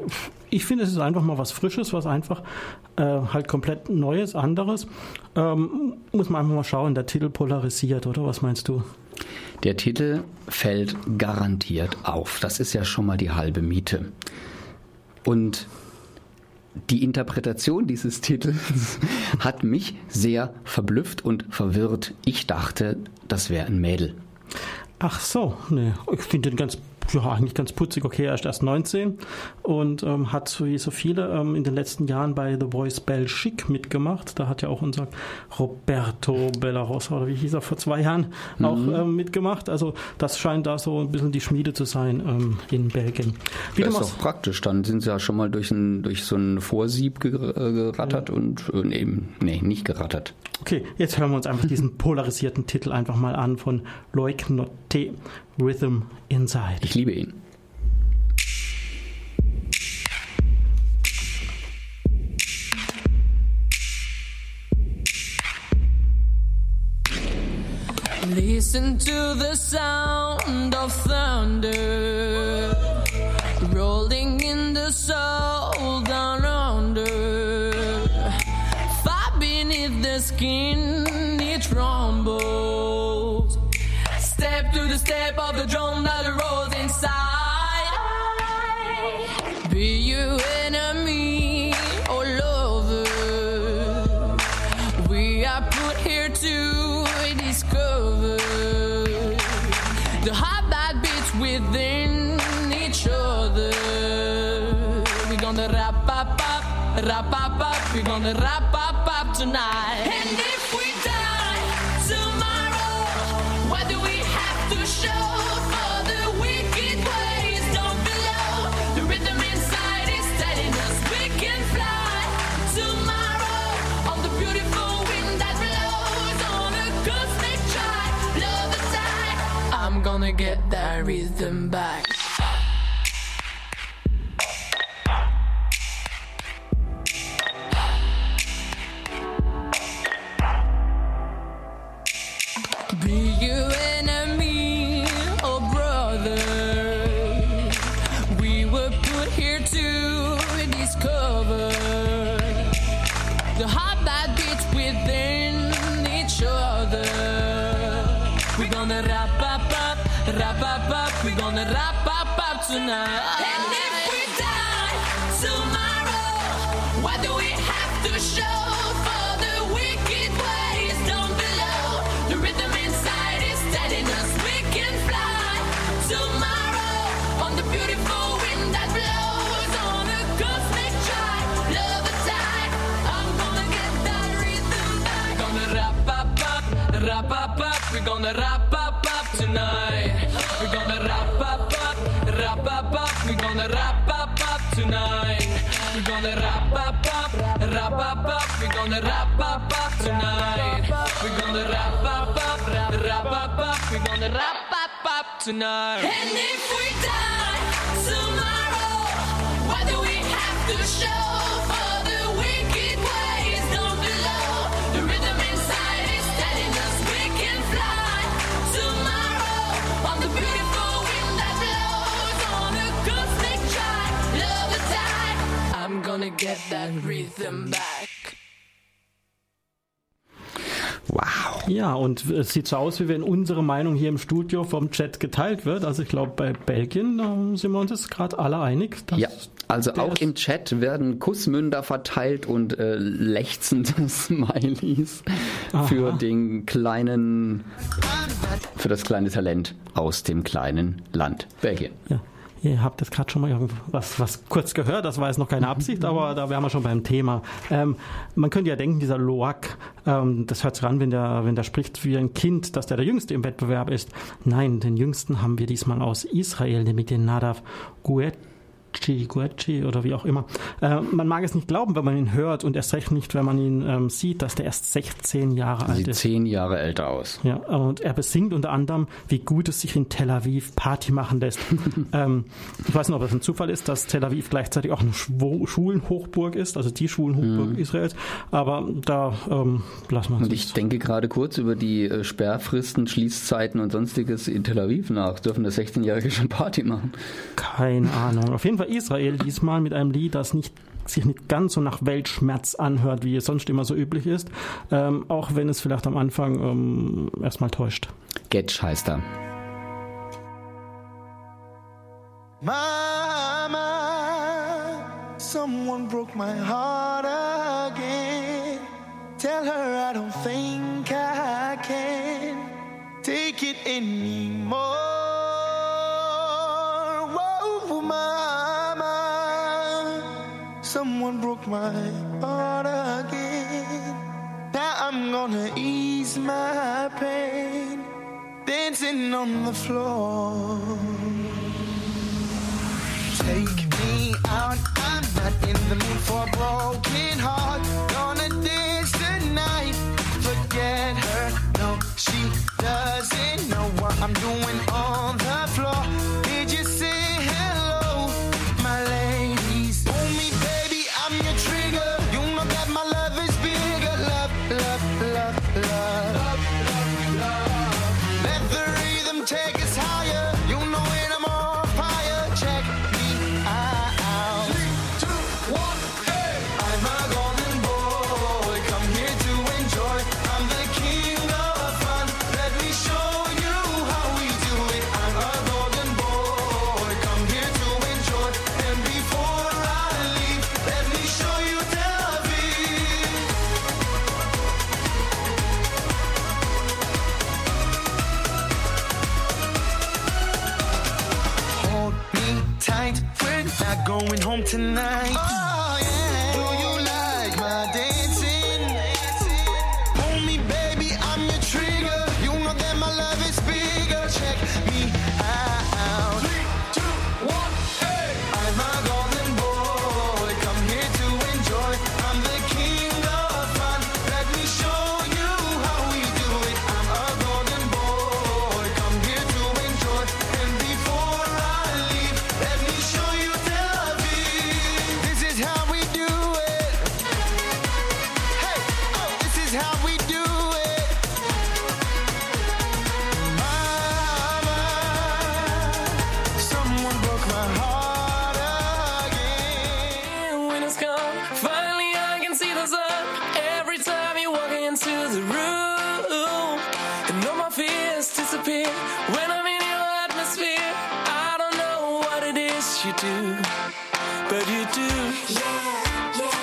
ich finde, es ist einfach mal was Frisches, was einfach äh, halt komplett Neues, anderes. Ähm, muss man einfach mal schauen, der Titel polarisiert, oder? Was meinst du? Der Titel fällt garantiert auf. Das ist ja schon mal die halbe Miete. Und die Interpretation dieses Titels hat mich sehr verblüfft und verwirrt. Ich dachte, das wäre ein Mädel. Ach so, nee. Ich finde den ganz, ja, eigentlich ganz putzig. Okay, er ist erst 19 und ähm, hat so wie so viele ähm, in den letzten Jahren bei The Voice Belgique mitgemacht. Da hat ja auch unser Roberto Bellarossa, oder wie hieß er vor zwei Jahren, auch Mhm. ähm, mitgemacht. Also das scheint da so ein bisschen die Schmiede zu sein ähm, in Belgien. Wie Das ist machst, doch praktisch. Dann sind sie ja schon mal durch, ein, durch so ein Vorsieb äh, gerattert und äh, nee, nee, nicht gerattert. okay, jetzt hören wir uns einfach diesen polarisierten Titel einfach mal an von Loic Noté, Rhythm Inside. Ich liebe ihn. Listen to the sound of thunder rolling in the soul down under. Far beneath the skin, it rumbles. The step of the drum that rolls inside. Be you enemy or lover. We are put here to discover the heart that beats within each other. We're gonna wrap up, up, wrap up, up. We're gonna wrap up, up tonight. And if we I'm gonna get that rhythm back. Es sieht so aus, wie wenn unsere Meinung hier im Studio vom Chat geteilt wird. Also ich glaube, bei Belgien sind wir uns jetzt gerade alle einig. dass Ja, also auch im Chat werden Kussmünder verteilt und äh, lechzende Smileys für den kleinen, für das kleine Talent aus dem kleinen Land Belgien. Ja. Ihr habt jetzt gerade schon mal irgendwas was kurz gehört, das war jetzt noch keine Absicht, aber da wären wir schon beim Thema. Ähm, man könnte ja denken, dieser Loak, ähm, das hört sich an, wenn der, wenn der spricht wie ein Kind, dass der der Jüngste im Wettbewerb ist. Nein, den Jüngsten haben wir diesmal aus Israel, nämlich den Nadav Guetchi, Guetchi oder wie auch immer. Äh, man mag es nicht glauben, wenn man ihn hört und erst recht nicht, wenn man ihn ähm, sieht, dass der erst 16 Jahre alt Sieht ist. zehn Jahre älter aus. Ja, und er besingt unter anderem, wie gut es sich in Tel Aviv Party machen lässt. ähm, ich weiß nicht, ob das ein Zufall ist, dass Tel Aviv gleichzeitig auch eine Schwo Schulenhochburg ist, also die Schulenhochburg Mhm. Israels. Aber da ähm, lassen wir uns Und ich denke gerade kurz über die äh, Sperrfristen, Schließzeiten und sonstiges in Tel Aviv nach. Dürfen das 16-Jährige schon Party machen? keine Ahnung. Auf jeden Fall Israel diesmal mit einem Lied, das nicht sich nicht ganz so nach Weltschmerz anhört, wie es sonst immer so üblich ist, ähm, auch wenn es vielleicht am Anfang ähm, erstmal täuscht. Getsch heißt er. Mama, someone broke my heart again. Tell her I don't think I can take it anymore. Someone broke my heart again. Now I'm gonna ease my pain, dancing on the floor. Take me out, I'm not in the mood for a broken heart. Gonna dance tonight, forget her. No, she doesn't know what I'm doing on the you do, but you do. And I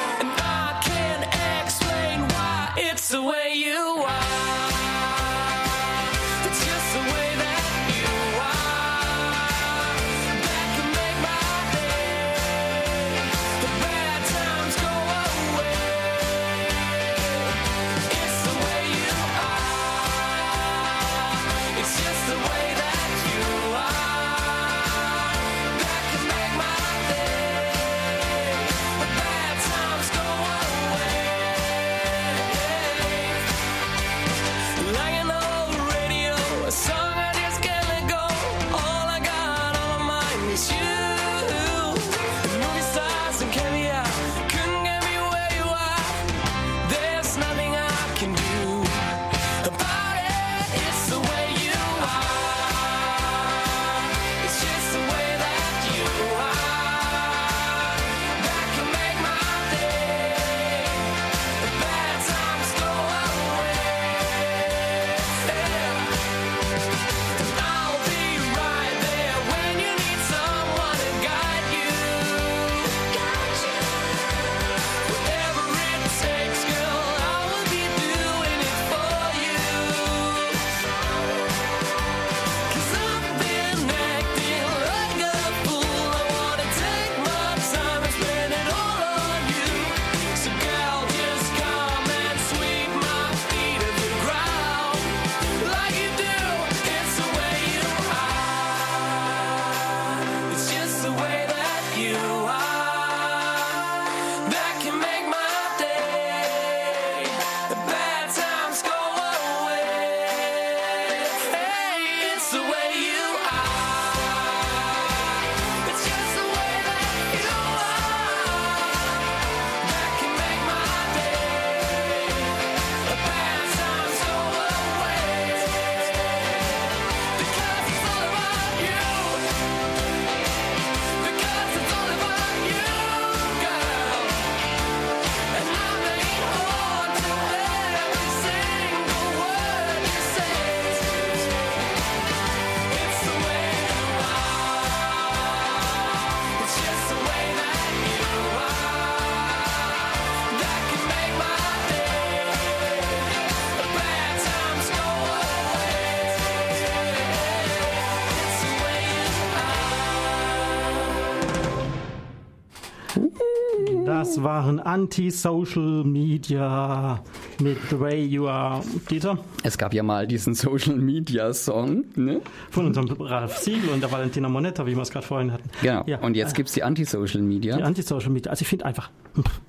Das waren Anti-Social Media mit The Way You Are. Dieter? Es gab ja mal diesen Social Media Song, ne? Von unserem Ralf Siegel und der Valentina Monetta, wie wir es gerade vorhin hatten. Genau. Ja. Und jetzt gibt's die Anti-Social Media. Die Anti-Social Media. Also ich finde einfach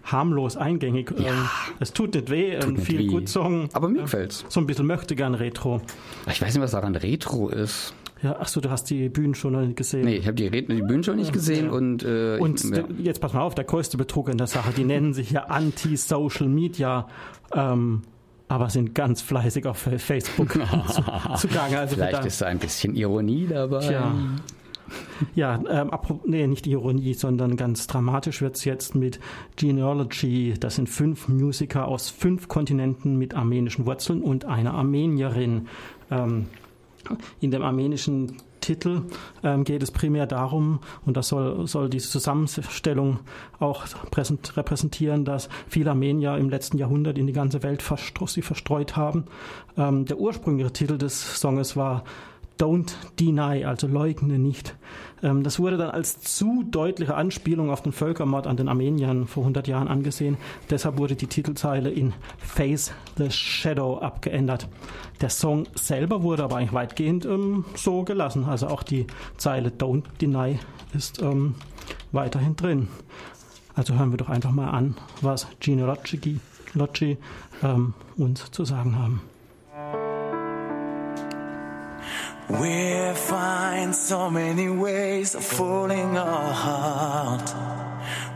harmlos, eingängig. Ähm, Es tut nicht weh, ein nicht viel weh. gut Song. Aber mir gefällt's. So ein bisschen möchte gern Retro. Ich weiß nicht, was daran Retro ist. Ja, ach so, du hast die Bühnen schon noch nicht gesehen. Nee, ich habe die, Red- die Bühne schon nicht gesehen und, äh, Und ich, ja. jetzt pass mal auf, der größte Betrug in der Sache, die nennen sich ja Anti-Social Media, ähm, aber sind ganz fleißig auf Facebook zu, zugange. Also Vielleicht ist da ein bisschen Ironie dabei. Tja. Ja, ähm, nee, nicht Ironie, sondern ganz dramatisch wird's jetzt mit Genealogy. Das sind fünf Musiker aus fünf Kontinenten mit armenischen Wurzeln und einer Armenierin. Ähm, in dem armenischen Titel ähm, geht es primär darum, und das soll, soll diese Zusammenstellung auch präsent, repräsentieren, dass viele Armenier im letzten Jahrhundert in die ganze Welt verstro sie verstreut haben. Ähm, der ursprüngliche Titel des Songes war Don't deny, also leugne nicht. Ähm, das wurde dann als zu deutliche Anspielung auf den Völkermord an den Armeniern vor 100 Jahren angesehen. Deshalb wurde die Titelzeile in Face the Shadow abgeändert. Der Song selber wurde aber eigentlich weitgehend ähm, so gelassen. Also auch die Zeile Don't deny ist ähm, weiterhin drin. Also hören wir doch einfach mal an, was Gino Locci, Locci ähm, uns zu sagen haben. We find so many ways of fooling our heart.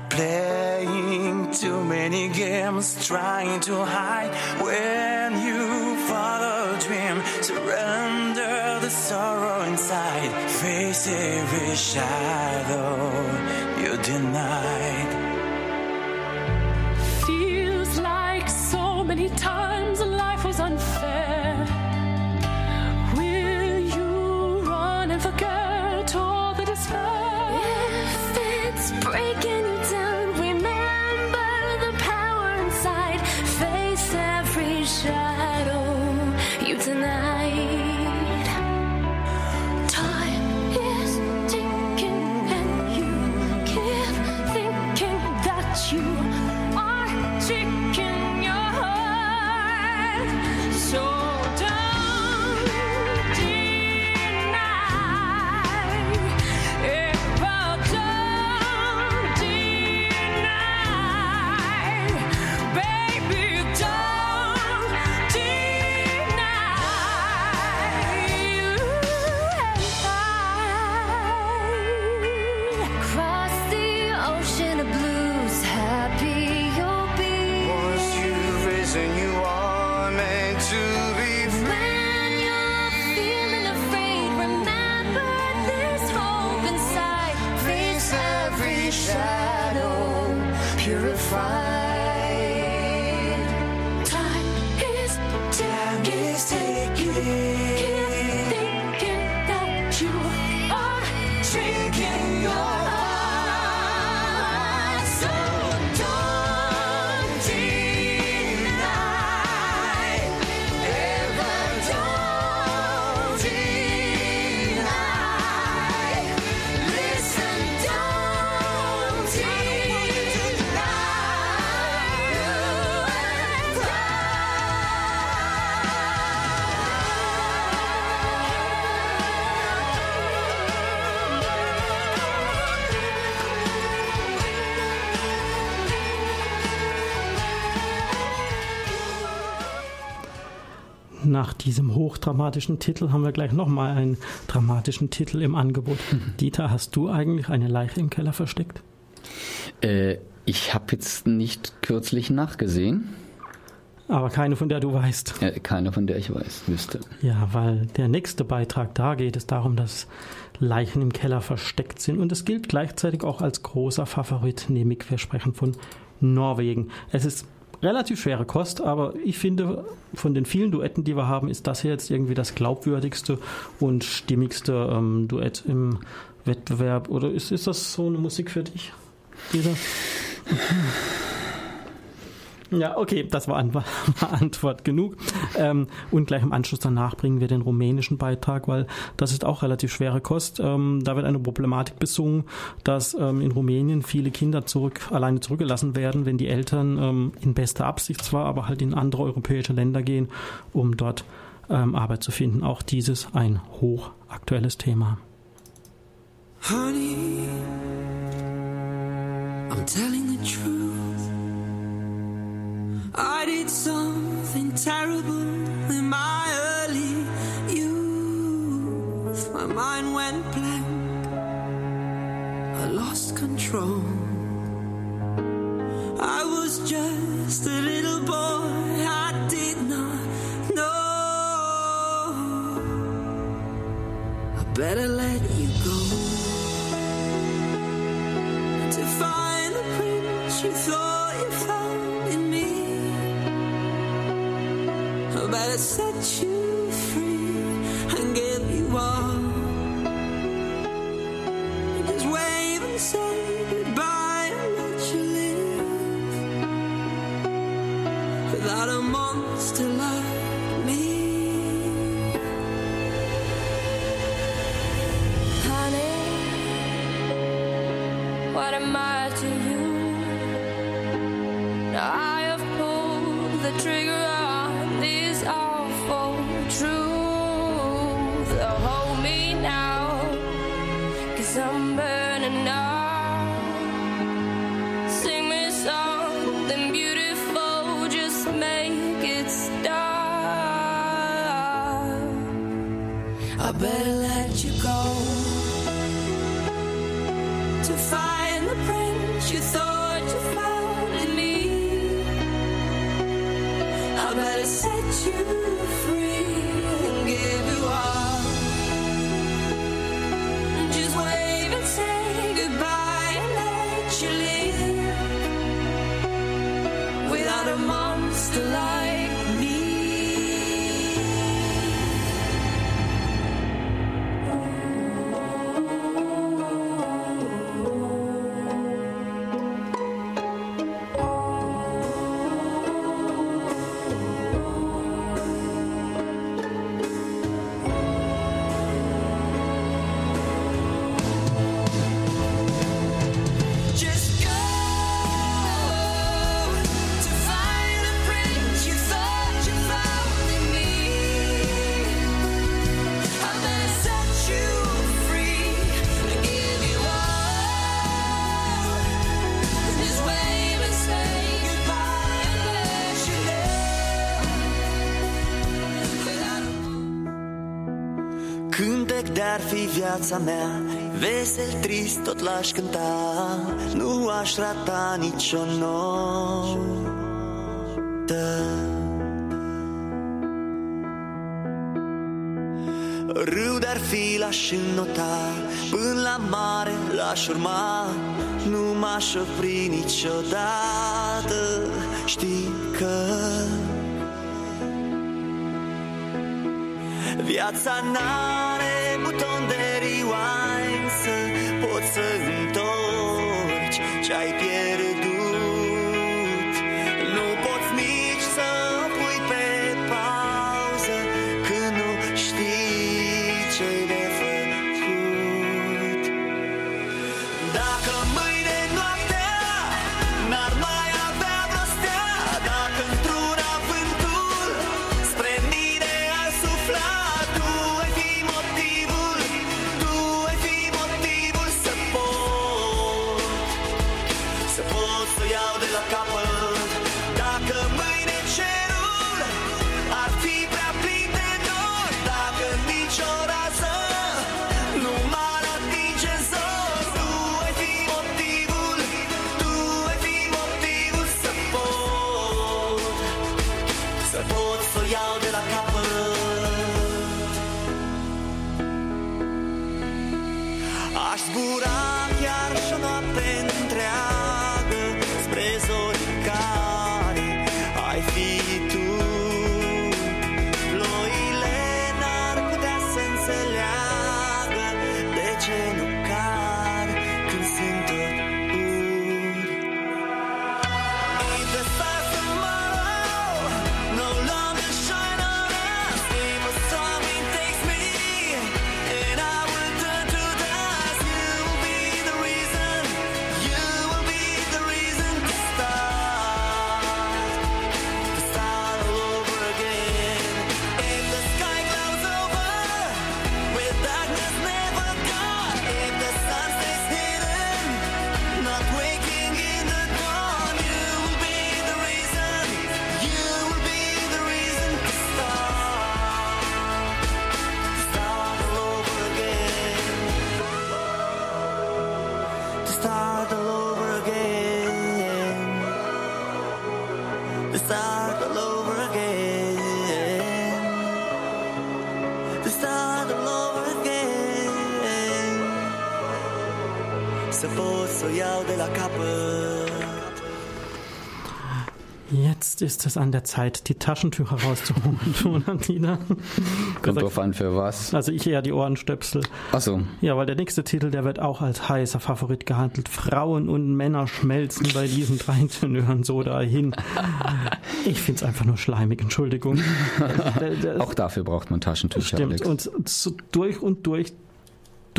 Playing too many games, trying to hide when you. Surrender the sorrow inside. Face every shadow you denied. Feels like so many times Nach diesem hochdramatischen Titel haben wir gleich nochmal einen dramatischen Titel im Angebot. Dieter, hast du eigentlich eine Leiche im Keller versteckt? Äh, ich habe jetzt nicht kürzlich nachgesehen. Aber keine, von der du weißt. Äh, keine, von der ich weiß, wüsste. Ja, weil der nächste Beitrag, da geht es darum, dass Leichen im Keller versteckt sind. Und es gilt gleichzeitig auch als großer Favorit, nämlich wir sprechen von Norwegen. Es ist relativ schwere Kost, aber ich finde, von den vielen Duetten, die wir haben, ist das hier jetzt irgendwie das glaubwürdigste und stimmigste ähm, Duett im Wettbewerb. Oder ist, ist das so eine Musik für dich? Diese? Ja, okay, das war, An war Antwort genug. Ähm, und gleich im Anschluss danach bringen wir den rumänischen Beitrag, weil das ist auch relativ schwere Kost. Ähm, da wird eine Problematik besungen, dass ähm, in Rumänien viele Kinder zurück, alleine zurückgelassen werden, wenn die Eltern ähm, in bester Absicht zwar, aber halt in andere europäische Länder gehen, um dort ähm, Arbeit zu finden. Auch dieses ein hochaktuelles Thema. Honey, I'm telling the truth. I did something terrible in my early youth. My mind went blank. I lost control. I was just a little boy. I did not know. I better let you go to find the prince you thought set you viața mea. Vesel, trist, tot l-aș cânta. Nu aș rata nicio notă. Râu de-ar fi l-aș înnota. Până la mare l-aș urma. Nu m-aș opri niciodată. Știi că Viața n-a Jake. Jetzt ist es an der Zeit, die Taschentücher rauszuholen, Jonathan. Kommt drauf an, für was? Also ich eher die Ohrenstöpsel. Ach so. Ja, weil der nächste Titel, der wird auch als heißer Favorit gehandelt. Frauen und Männer schmelzen bei diesen drei Tenören so dahin. Ich finde es einfach nur schleimig, Entschuldigung. auch dafür braucht man Taschentücher. Stimmt, Alex. und durch und durch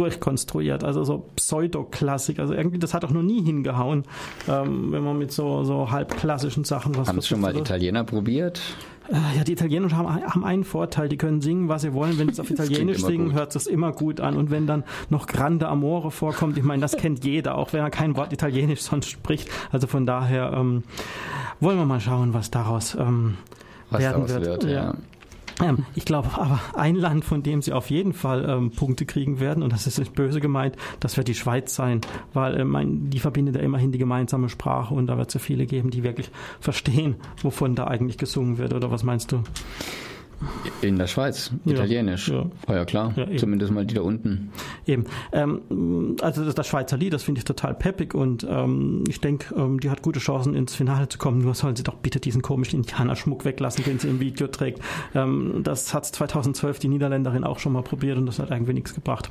durchkonstruiert, also so Pseudoklassik. Also irgendwie, das hat auch noch nie hingehauen, ähm, wenn man mit so, so halbklassischen Sachen was Haben es schon mal versucht. Italiener probiert? Äh, Ja, die Italiener haben, haben einen Vorteil, die können singen, was sie wollen. Wenn sie es auf Italienisch singen, hört es immer gut an. Und wenn dann noch Grande Amore vorkommt, ich meine, das kennt jeder, auch wenn er kein Wort Italienisch sonst spricht. Also von daher ähm, wollen wir mal schauen, was daraus ähm, Was werden daraus wird. wird, ja. Ähm, ich glaube aber ein Land, von dem sie auf jeden Fall ähm, Punkte kriegen werden, und das ist nicht böse gemeint, das wird die Schweiz sein, weil ähm, die verbindet ja immerhin die gemeinsame Sprache und da wird es ja viele geben, die wirklich verstehen, wovon da eigentlich gesungen wird, oder was meinst du? In der Schweiz, italienisch. Ja. Ja, ja klar, Ja, zumindest mal die da unten. Eben. Ähm, also das, das Schweizer Lied, das finde ich total peppig und ähm, ich denke, ähm, die hat gute Chancen ins Finale zu kommen. Nur sollen sie doch bitte diesen komischen Indianerschmuck weglassen, den sie im Video trägt. Ähm, das hat 2012 die Niederländerin auch schon mal probiert und das hat irgendwie nichts gebracht.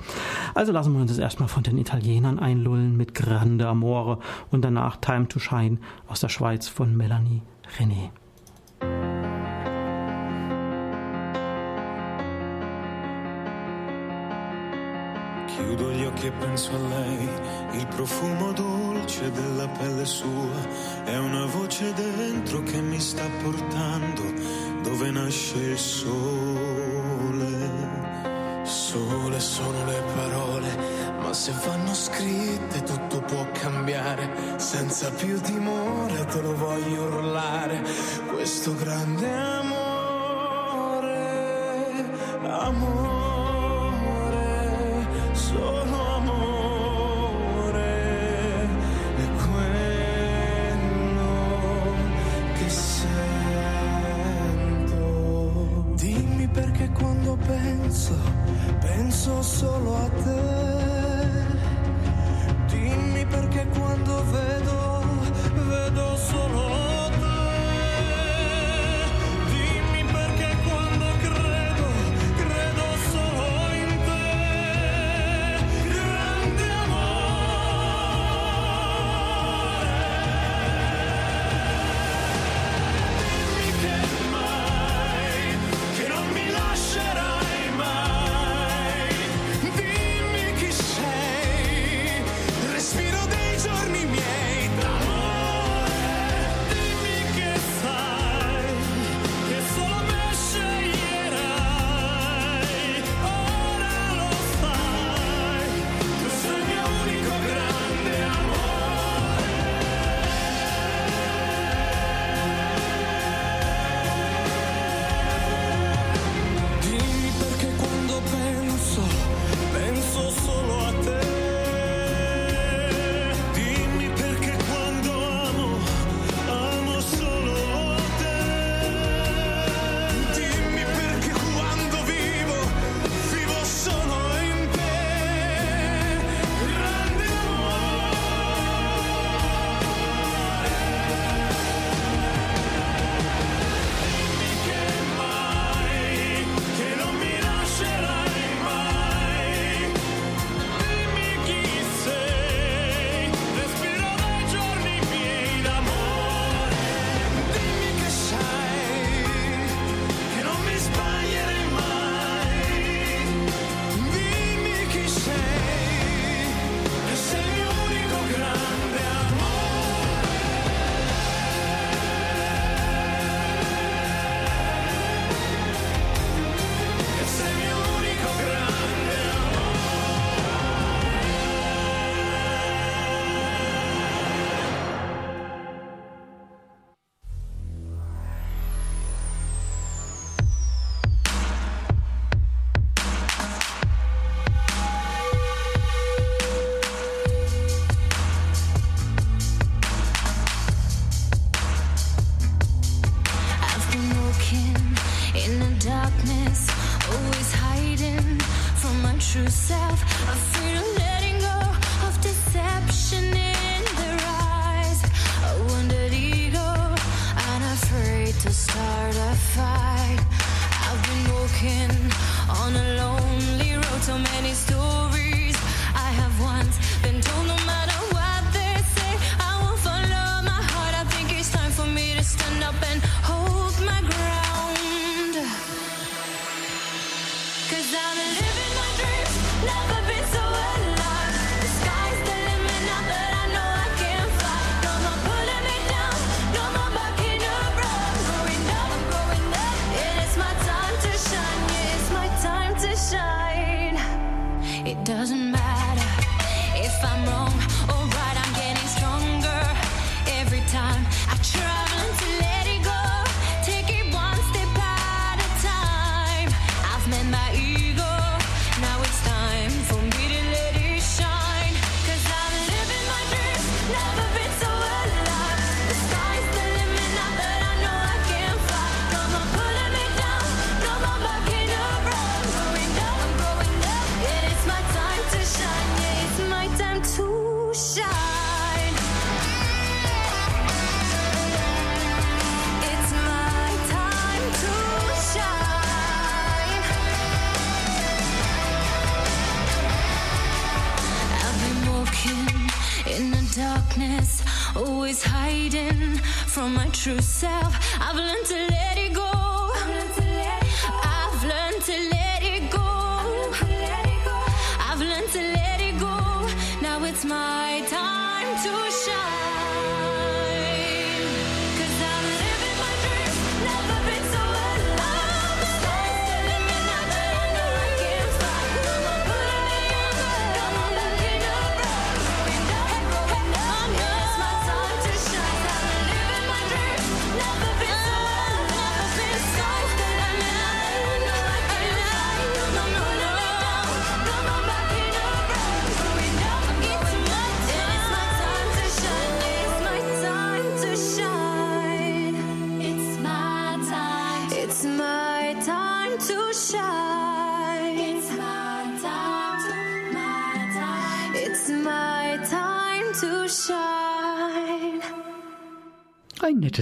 Also lassen wir uns das erstmal von den Italienern einlullen mit Grande Amore und danach Time to Shine aus der Schweiz von Melanie René. Chiudo gli occhi e penso a lei, il profumo dolce della pelle sua, è una voce dentro che mi sta portando dove nasce il sole. Sole sono le parole, ma se vanno scritte tutto può cambiare. Senza più timore te lo voglio urlare. Questo grande amore, amore, solo amore. È quello che sento. Dimmi perché quando penso, penso solo a te. Dimmi perché quando vedo, vedo solo te.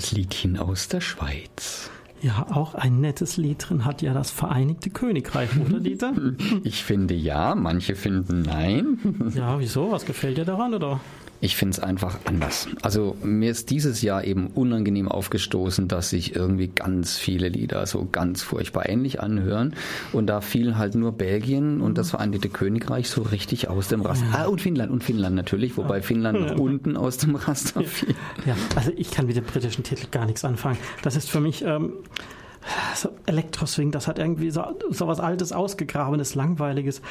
Nettes Liedchen aus der Schweiz. Ja, auch ein nettes Lied drin hat ja das Vereinigte Königreich, oder Dieter? Ich finde ja, manche finden nein. Ja, wieso? Was gefällt dir daran, oder? Ich finde es einfach anders. Also mir ist dieses Jahr eben unangenehm aufgestoßen, dass sich irgendwie ganz viele Lieder so ganz furchtbar ähnlich anhören. Und da fielen halt nur Belgien und das Vereinigte Königreich so richtig aus dem Raster. Ah, und Finnland und Finnland natürlich, wobei Finnland Ja. unten aus dem Raster fiel. Ja, also ich kann mit dem britischen Titel gar nichts anfangen. Das ist für mich ähm, so Elektroswing, das hat irgendwie so, so was Altes, Ausgegrabenes, Langweiliges.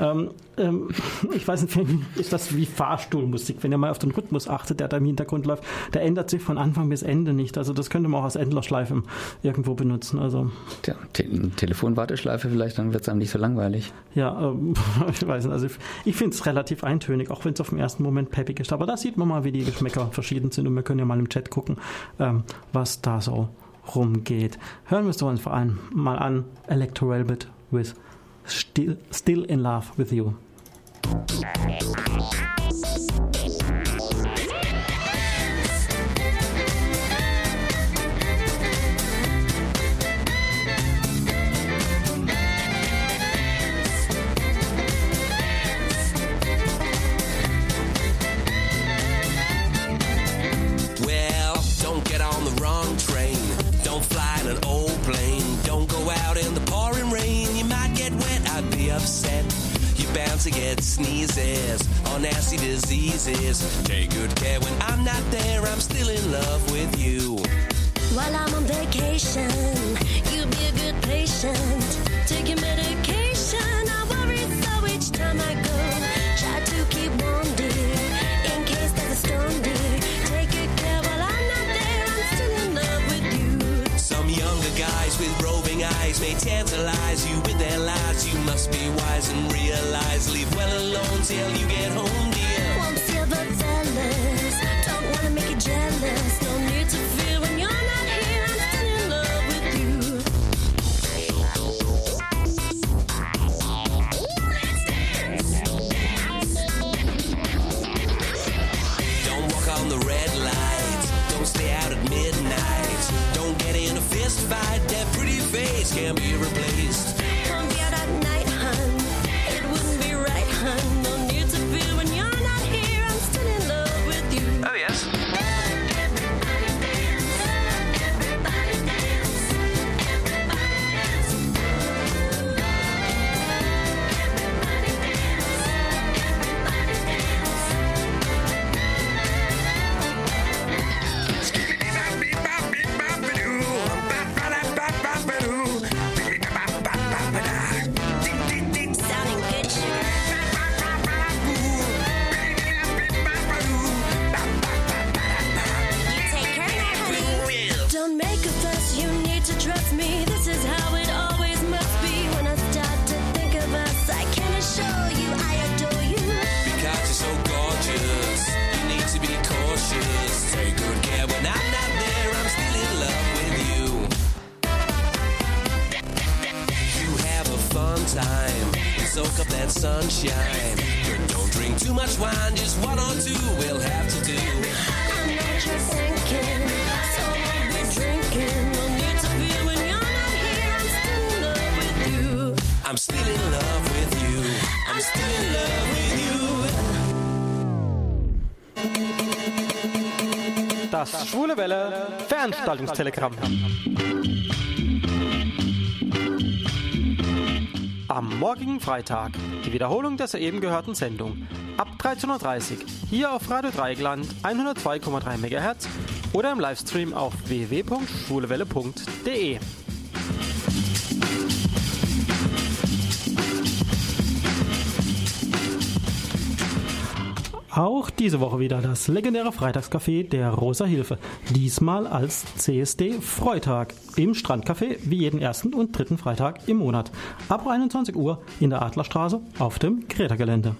Ähm, ähm, ich weiß nicht, ist das wie Fahrstuhlmusik, wenn ihr mal auf den Rhythmus achtet, der da im Hintergrund läuft. Der ändert sich von Anfang bis Ende nicht. Also das könnte man auch als Endlosschleife irgendwo benutzen. Also Tja, Te Telefonwarteschleife vielleicht, dann wird es einem nicht so langweilig. ja, ähm, ich weiß nicht. Also ich, ich finde es relativ eintönig, auch wenn es auf den ersten Moment peppig ist. Aber da sieht man mal, wie die Geschmäcker verschieden sind und wir können ja mal im Chat gucken, ähm, was da so rumgeht. Hören wir es uns vor allem mal an. Electro Velvet with Still, Still in Love with You. Get sneezes or nasty diseases. Take good care when I'm not there. I'm still in love with you. While I'm on vacation, you be a good patient. Take your medication. Eyes may tantalize you with their lies. You must be wise and realize. Leave well alone till you get home, dear. Want silver fellas, don't wanna make you jealous. I'm still in love with you. I'm still in love with you. Das Schwule Welle Veranstaltungstelegramm. Am morgigen Freitag die Wiederholung der soeben gehörten Sendung ab 13.30 Uhr hier auf Radio Dreigland 102,3 MHz oder im Livestream auf www.schwulewelle.de. Auch diese Woche wieder das legendäre Freitagscafé der Rosa Hilfe. Diesmal als CSD Freitag im Strandcafé wie jeden ersten und dritten Freitag im Monat. Ab 21 Uhr in der Adlerstraße auf dem Kreta-Gelände.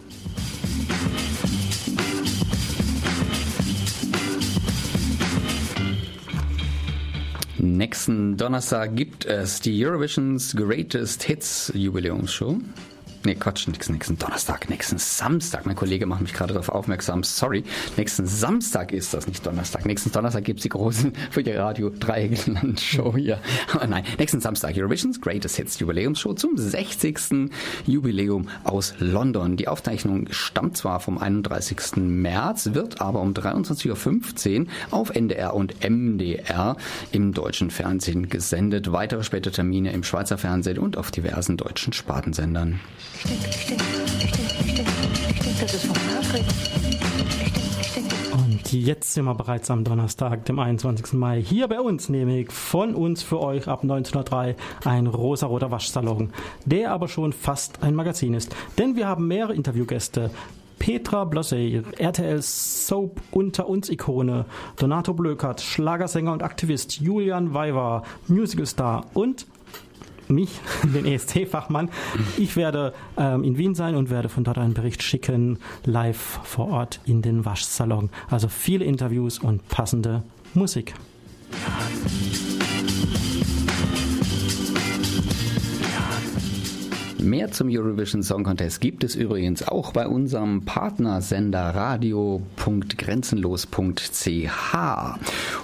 Nächsten Donnerstag gibt es die Eurovision's Greatest Hits Jubiläumsshow. Nee, Quatsch, nächsten, nächsten Donnerstag, nächsten Samstag. Mein Kollege macht mich gerade darauf aufmerksam. Sorry. Nächsten Samstag ist das, nicht Donnerstag. Nächsten Donnerstag gibt's die großen für die Radio Dreieckland Show hier. Aber nein, nächsten Samstag Eurovision's Greatest Hits Jubiläumsshow zum 60. Jubiläum aus London. Die Aufzeichnung stammt zwar vom 31. März, wird aber um 23.15 Uhr auf NDR und MDR im deutschen Fernsehen gesendet. Weitere späte Termine im Schweizer Fernsehen und auf diversen deutschen Spartensendern. Und jetzt sind wir bereits am Donnerstag, dem 21. Mai, hier bei uns, nämlich von uns für euch ab 1903 ein rosaroter Waschsalon, der aber schon fast ein Magazin ist. Denn wir haben mehrere Interviewgäste. Petra Blossey, RTL Soap unter uns Ikone, Donato Blöckert, Schlagersänger und Aktivist Julian Weiber, Musicalstar und mich, den ESC-Fachmann. Ich werde ähm, in Wien sein und werde von dort einen Bericht schicken, live vor Ort in den Waschsalon. Also viele Interviews und passende Musik. Mehr zum Eurovision Song Contest gibt es übrigens auch bei unserem Partnersender radio.grenzenlos.ch.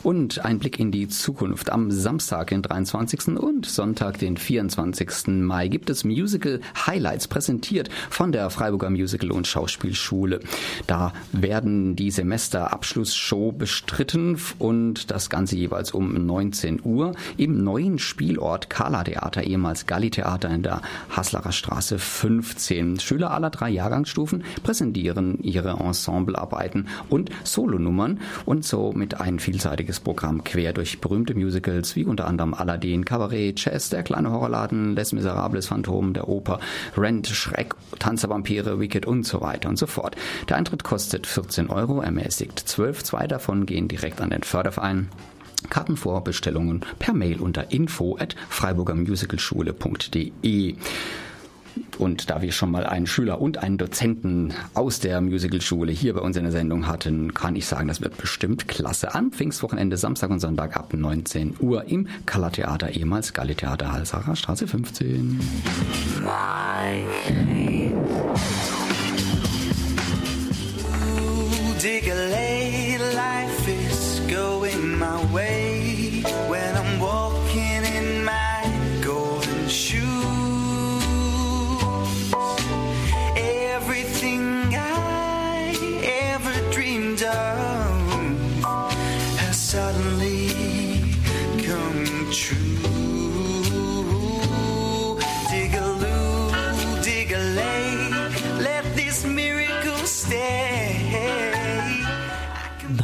Und ein Blick in die Zukunft. Am Samstag, den 23. und Sonntag, den 24. Mai, gibt es Musical Highlights präsentiert von der Freiburger Musical- und Schauspielschule. Da werden die Semesterabschlussshow bestritten und das Ganze jeweils um 19 Uhr im neuen Spielort Kala Theater, ehemals Galli Theater in der Haslacher Straße 15. Schüler aller drei Jahrgangsstufen präsentieren ihre Ensemblearbeiten und Solonummern und somit ein vielseitiges Programm quer durch berühmte Musicals wie unter anderem Aladdin, Cabaret, Chess, Der kleine Horrorladen, Les Miserables, Phantom, der Oper, Rent, Schreck, Tanz der Vampire, Wicked und so weiter und so fort. Der Eintritt kostet 14 Euro, ermäßigt 12. Zwei davon gehen direkt an den Förderverein. Kartenvorbestellungen per Mail unter info at freiburgermusicalschule.de. Und da wir schon mal einen Schüler und einen Dozenten aus der Musicalschule hier bei uns in der Sendung hatten, kann ich sagen, das wird bestimmt klasse. Am Pfingstwochenende, Samstag und Sonntag ab 19 Uhr im Kala Theater, ehemals Galli Theater, Halsacher Straße 15. dig a late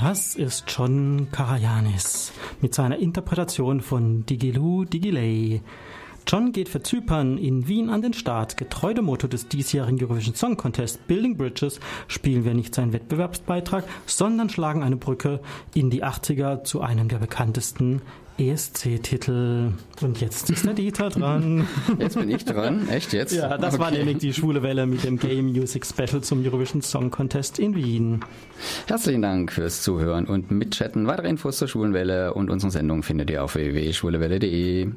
Das ist John Karajanis mit seiner Interpretation von Digiloo Digiley. John geht für Zypern in Wien an den Start. Getreu dem Motto des diesjährigen Eurovision Song Contest Building Bridges spielen wir nicht seinen Wettbewerbsbeitrag, sondern schlagen eine Brücke in die 80er zu einem der bekanntesten ESC-Titel. Und jetzt ist der Dieter dran. Jetzt bin ich dran. Echt jetzt? Ja, das war Okay. nämlich die schwule Welle mit dem Game Music Special zum Eurovision Song Contest in Wien. Herzlichen Dank fürs Zuhören und Mitchatten. Weitere Infos zur Schwulenwelle und unsere Sendung findet ihr auf www.schwulewelle.de.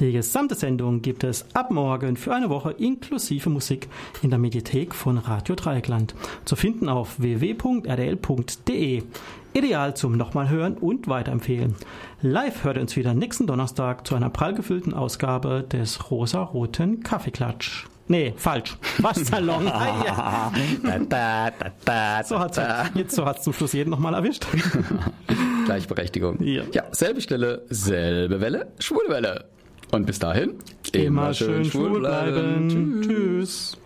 Die gesamte Sendung gibt es ab morgen für eine Woche inklusive Musik in der Mediathek von Radio Dreieckland. Zu finden auf www.rdl.de. Ideal zum nochmal hören und weiterempfehlen. Live hört ihr uns wieder nächsten Donnerstag zu einer prall gefüllten Ausgabe des rosa-roten Kaffeeklatsch. Nee, falsch. Waschsalon. So hat's, jetzt so hat's zum Schluss jeden nochmal erwischt. Gleichberechtigung. Ja. ja, selbe Stelle, selbe Welle, schwule Welle. Und bis dahin, Immer schön schwul bleiben. Tschüss.